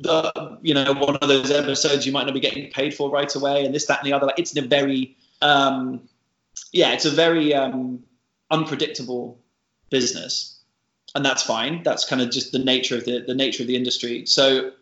the you know one of those episodes you might not be getting paid for right away and this that and the other. Like it's a very um yeah it's a very um unpredictable business and that's fine that's kind of just the nature of the the nature of the industry so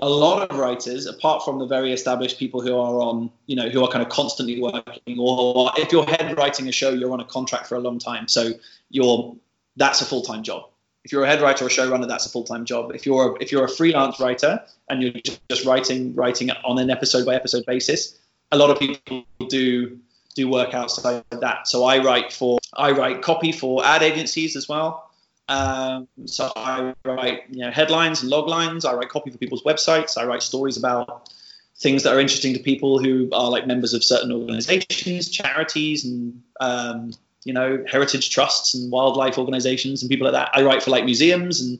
a lot of writers, apart from the very established people who are on, you know, who are kind of constantly working, or if you're head writing a show, you're on a contract for a long time, so you're that's a full time job. If you're a head writer or a showrunner, that's a full time job. If you're if you're a freelance writer and you're just writing writing on an episode by episode basis, a lot of people do do work outside of that. So I write for I write copy for ad agencies as well. Um, so I write you know headlines and log lines. I write copy for people's websites. I write stories about things that are interesting to people who are like members of certain organizations, charities, and um, you know heritage trusts and wildlife organizations and people like that. I write for like museums, and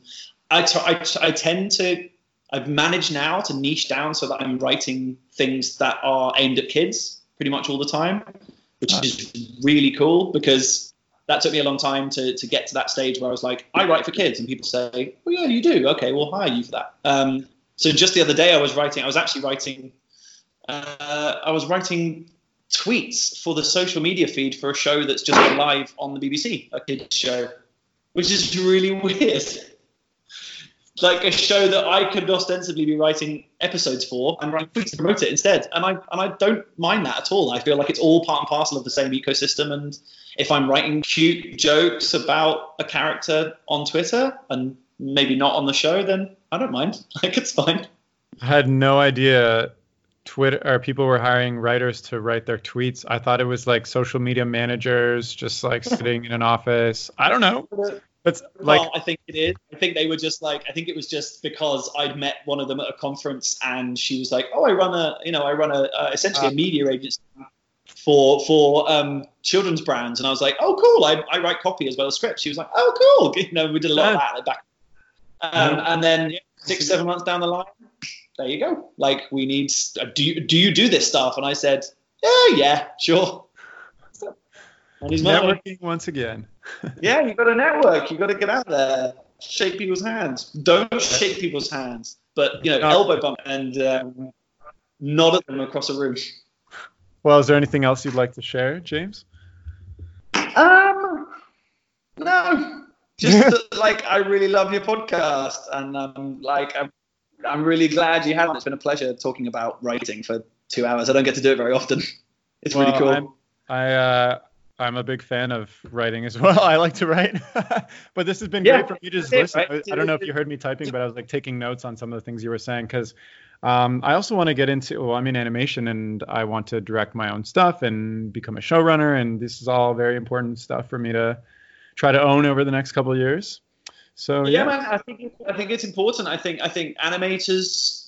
I, t- I, t- I tend to I've managed now to niche down so that I'm writing things that are aimed at kids pretty much all the time, which is really cool because that took me a long time to, to get to that stage where I was like, I write for kids, and people say, "Well, yeah, you do. Okay, we'll hire you for that." Um, so just the other day, I was writing. I was actually writing. Uh, I was writing tweets for the social media feed for a show that's just live on the BBC, a kids show, which is really [laughs] weird. Like a show that I could ostensibly be writing episodes for and writing tweets to promote it instead, and I and I don't mind that at all. I feel like it's all part and parcel of the same ecosystem, and if I'm writing cute jokes about a character on Twitter and maybe not on the show, then I don't mind. [laughs] Like it's fine. I had no idea Twitter or people were hiring writers to write their tweets. I thought it was like social media managers just like sitting in an office. I don't know. Uh, It's like well, I think it is. I think they were just like I think it was just because I'd met one of them at a conference and she was like, "Oh, I run a you know I run a uh, essentially uh, a media agency for for um, children's brands, and I was like, oh cool, I, I write copy as well as scripts. She was like, oh cool, [laughs] you know, we did a lot yeah. of that back. Um, and then yeah, six seven months down the line, [sniffs] there you go. Like we need, uh, do you do you do this stuff? And I said, yeah, yeah, sure. [laughs] And he's networking once again. Yeah, you've got to network. You've got to get out there, shake people's hands. Don't shake people's hands, but you know, elbow bump and um, nod at them across a room. Well, is there anything else you'd like to share, James? Um, no. Just [laughs] like I really love your podcast, and um, like I'm, I'm really glad you have it. It's been a pleasure talking about writing for two hours. I don't get to do it very often. [laughs] It's well, really cool. I'm, I uh, I'm a big fan of writing as [laughs] well. I like to write, [laughs] but this has been yeah, great for me to just listen. Right? I don't know if you heard me typing, but I was like taking notes on some of the things you were saying because um, I also want to get into, well, I'm in animation and I want to direct my own stuff and become a showrunner. And this is all very important stuff for me to try to own over the next couple of years. So yeah, yeah. man, I think I think it's important. I think I think animators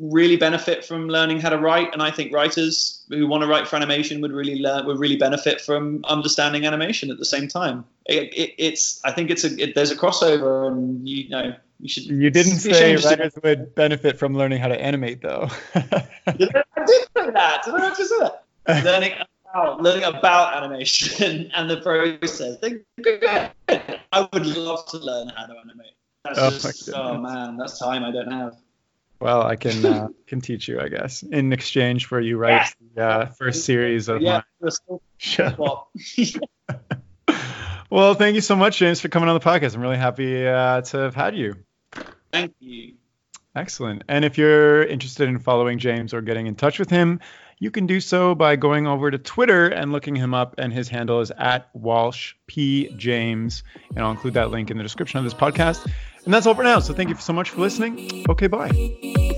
really benefit from learning how to write, and I think writers who want to write for animation would really learn would really benefit from understanding animation at the same time. It, it, it's I think it's a it, there's a crossover, and you know you should. You didn't say writers would benefit from learning how to animate, though. [laughs] did I did say that. Did I just say that? learning about learning about animation [laughs] and the process. I would love to learn how to animate. That's oh, just, oh man, that's time I don't have. Well, I can uh, [laughs] can teach you, I guess, in exchange for you write the uh, first series of yeah, my show. well, Well, thank you so much, James, for coming on the podcast. I'm really happy uh, to have had you. thank you. Excellent. And if you're interested in following James or getting in touch with him, you can do so by going over to Twitter and looking him up. And his handle is at Walsh P James. And I'll include that link in the description of this podcast. And that's all for now. So thank you so much for listening. Okay, bye.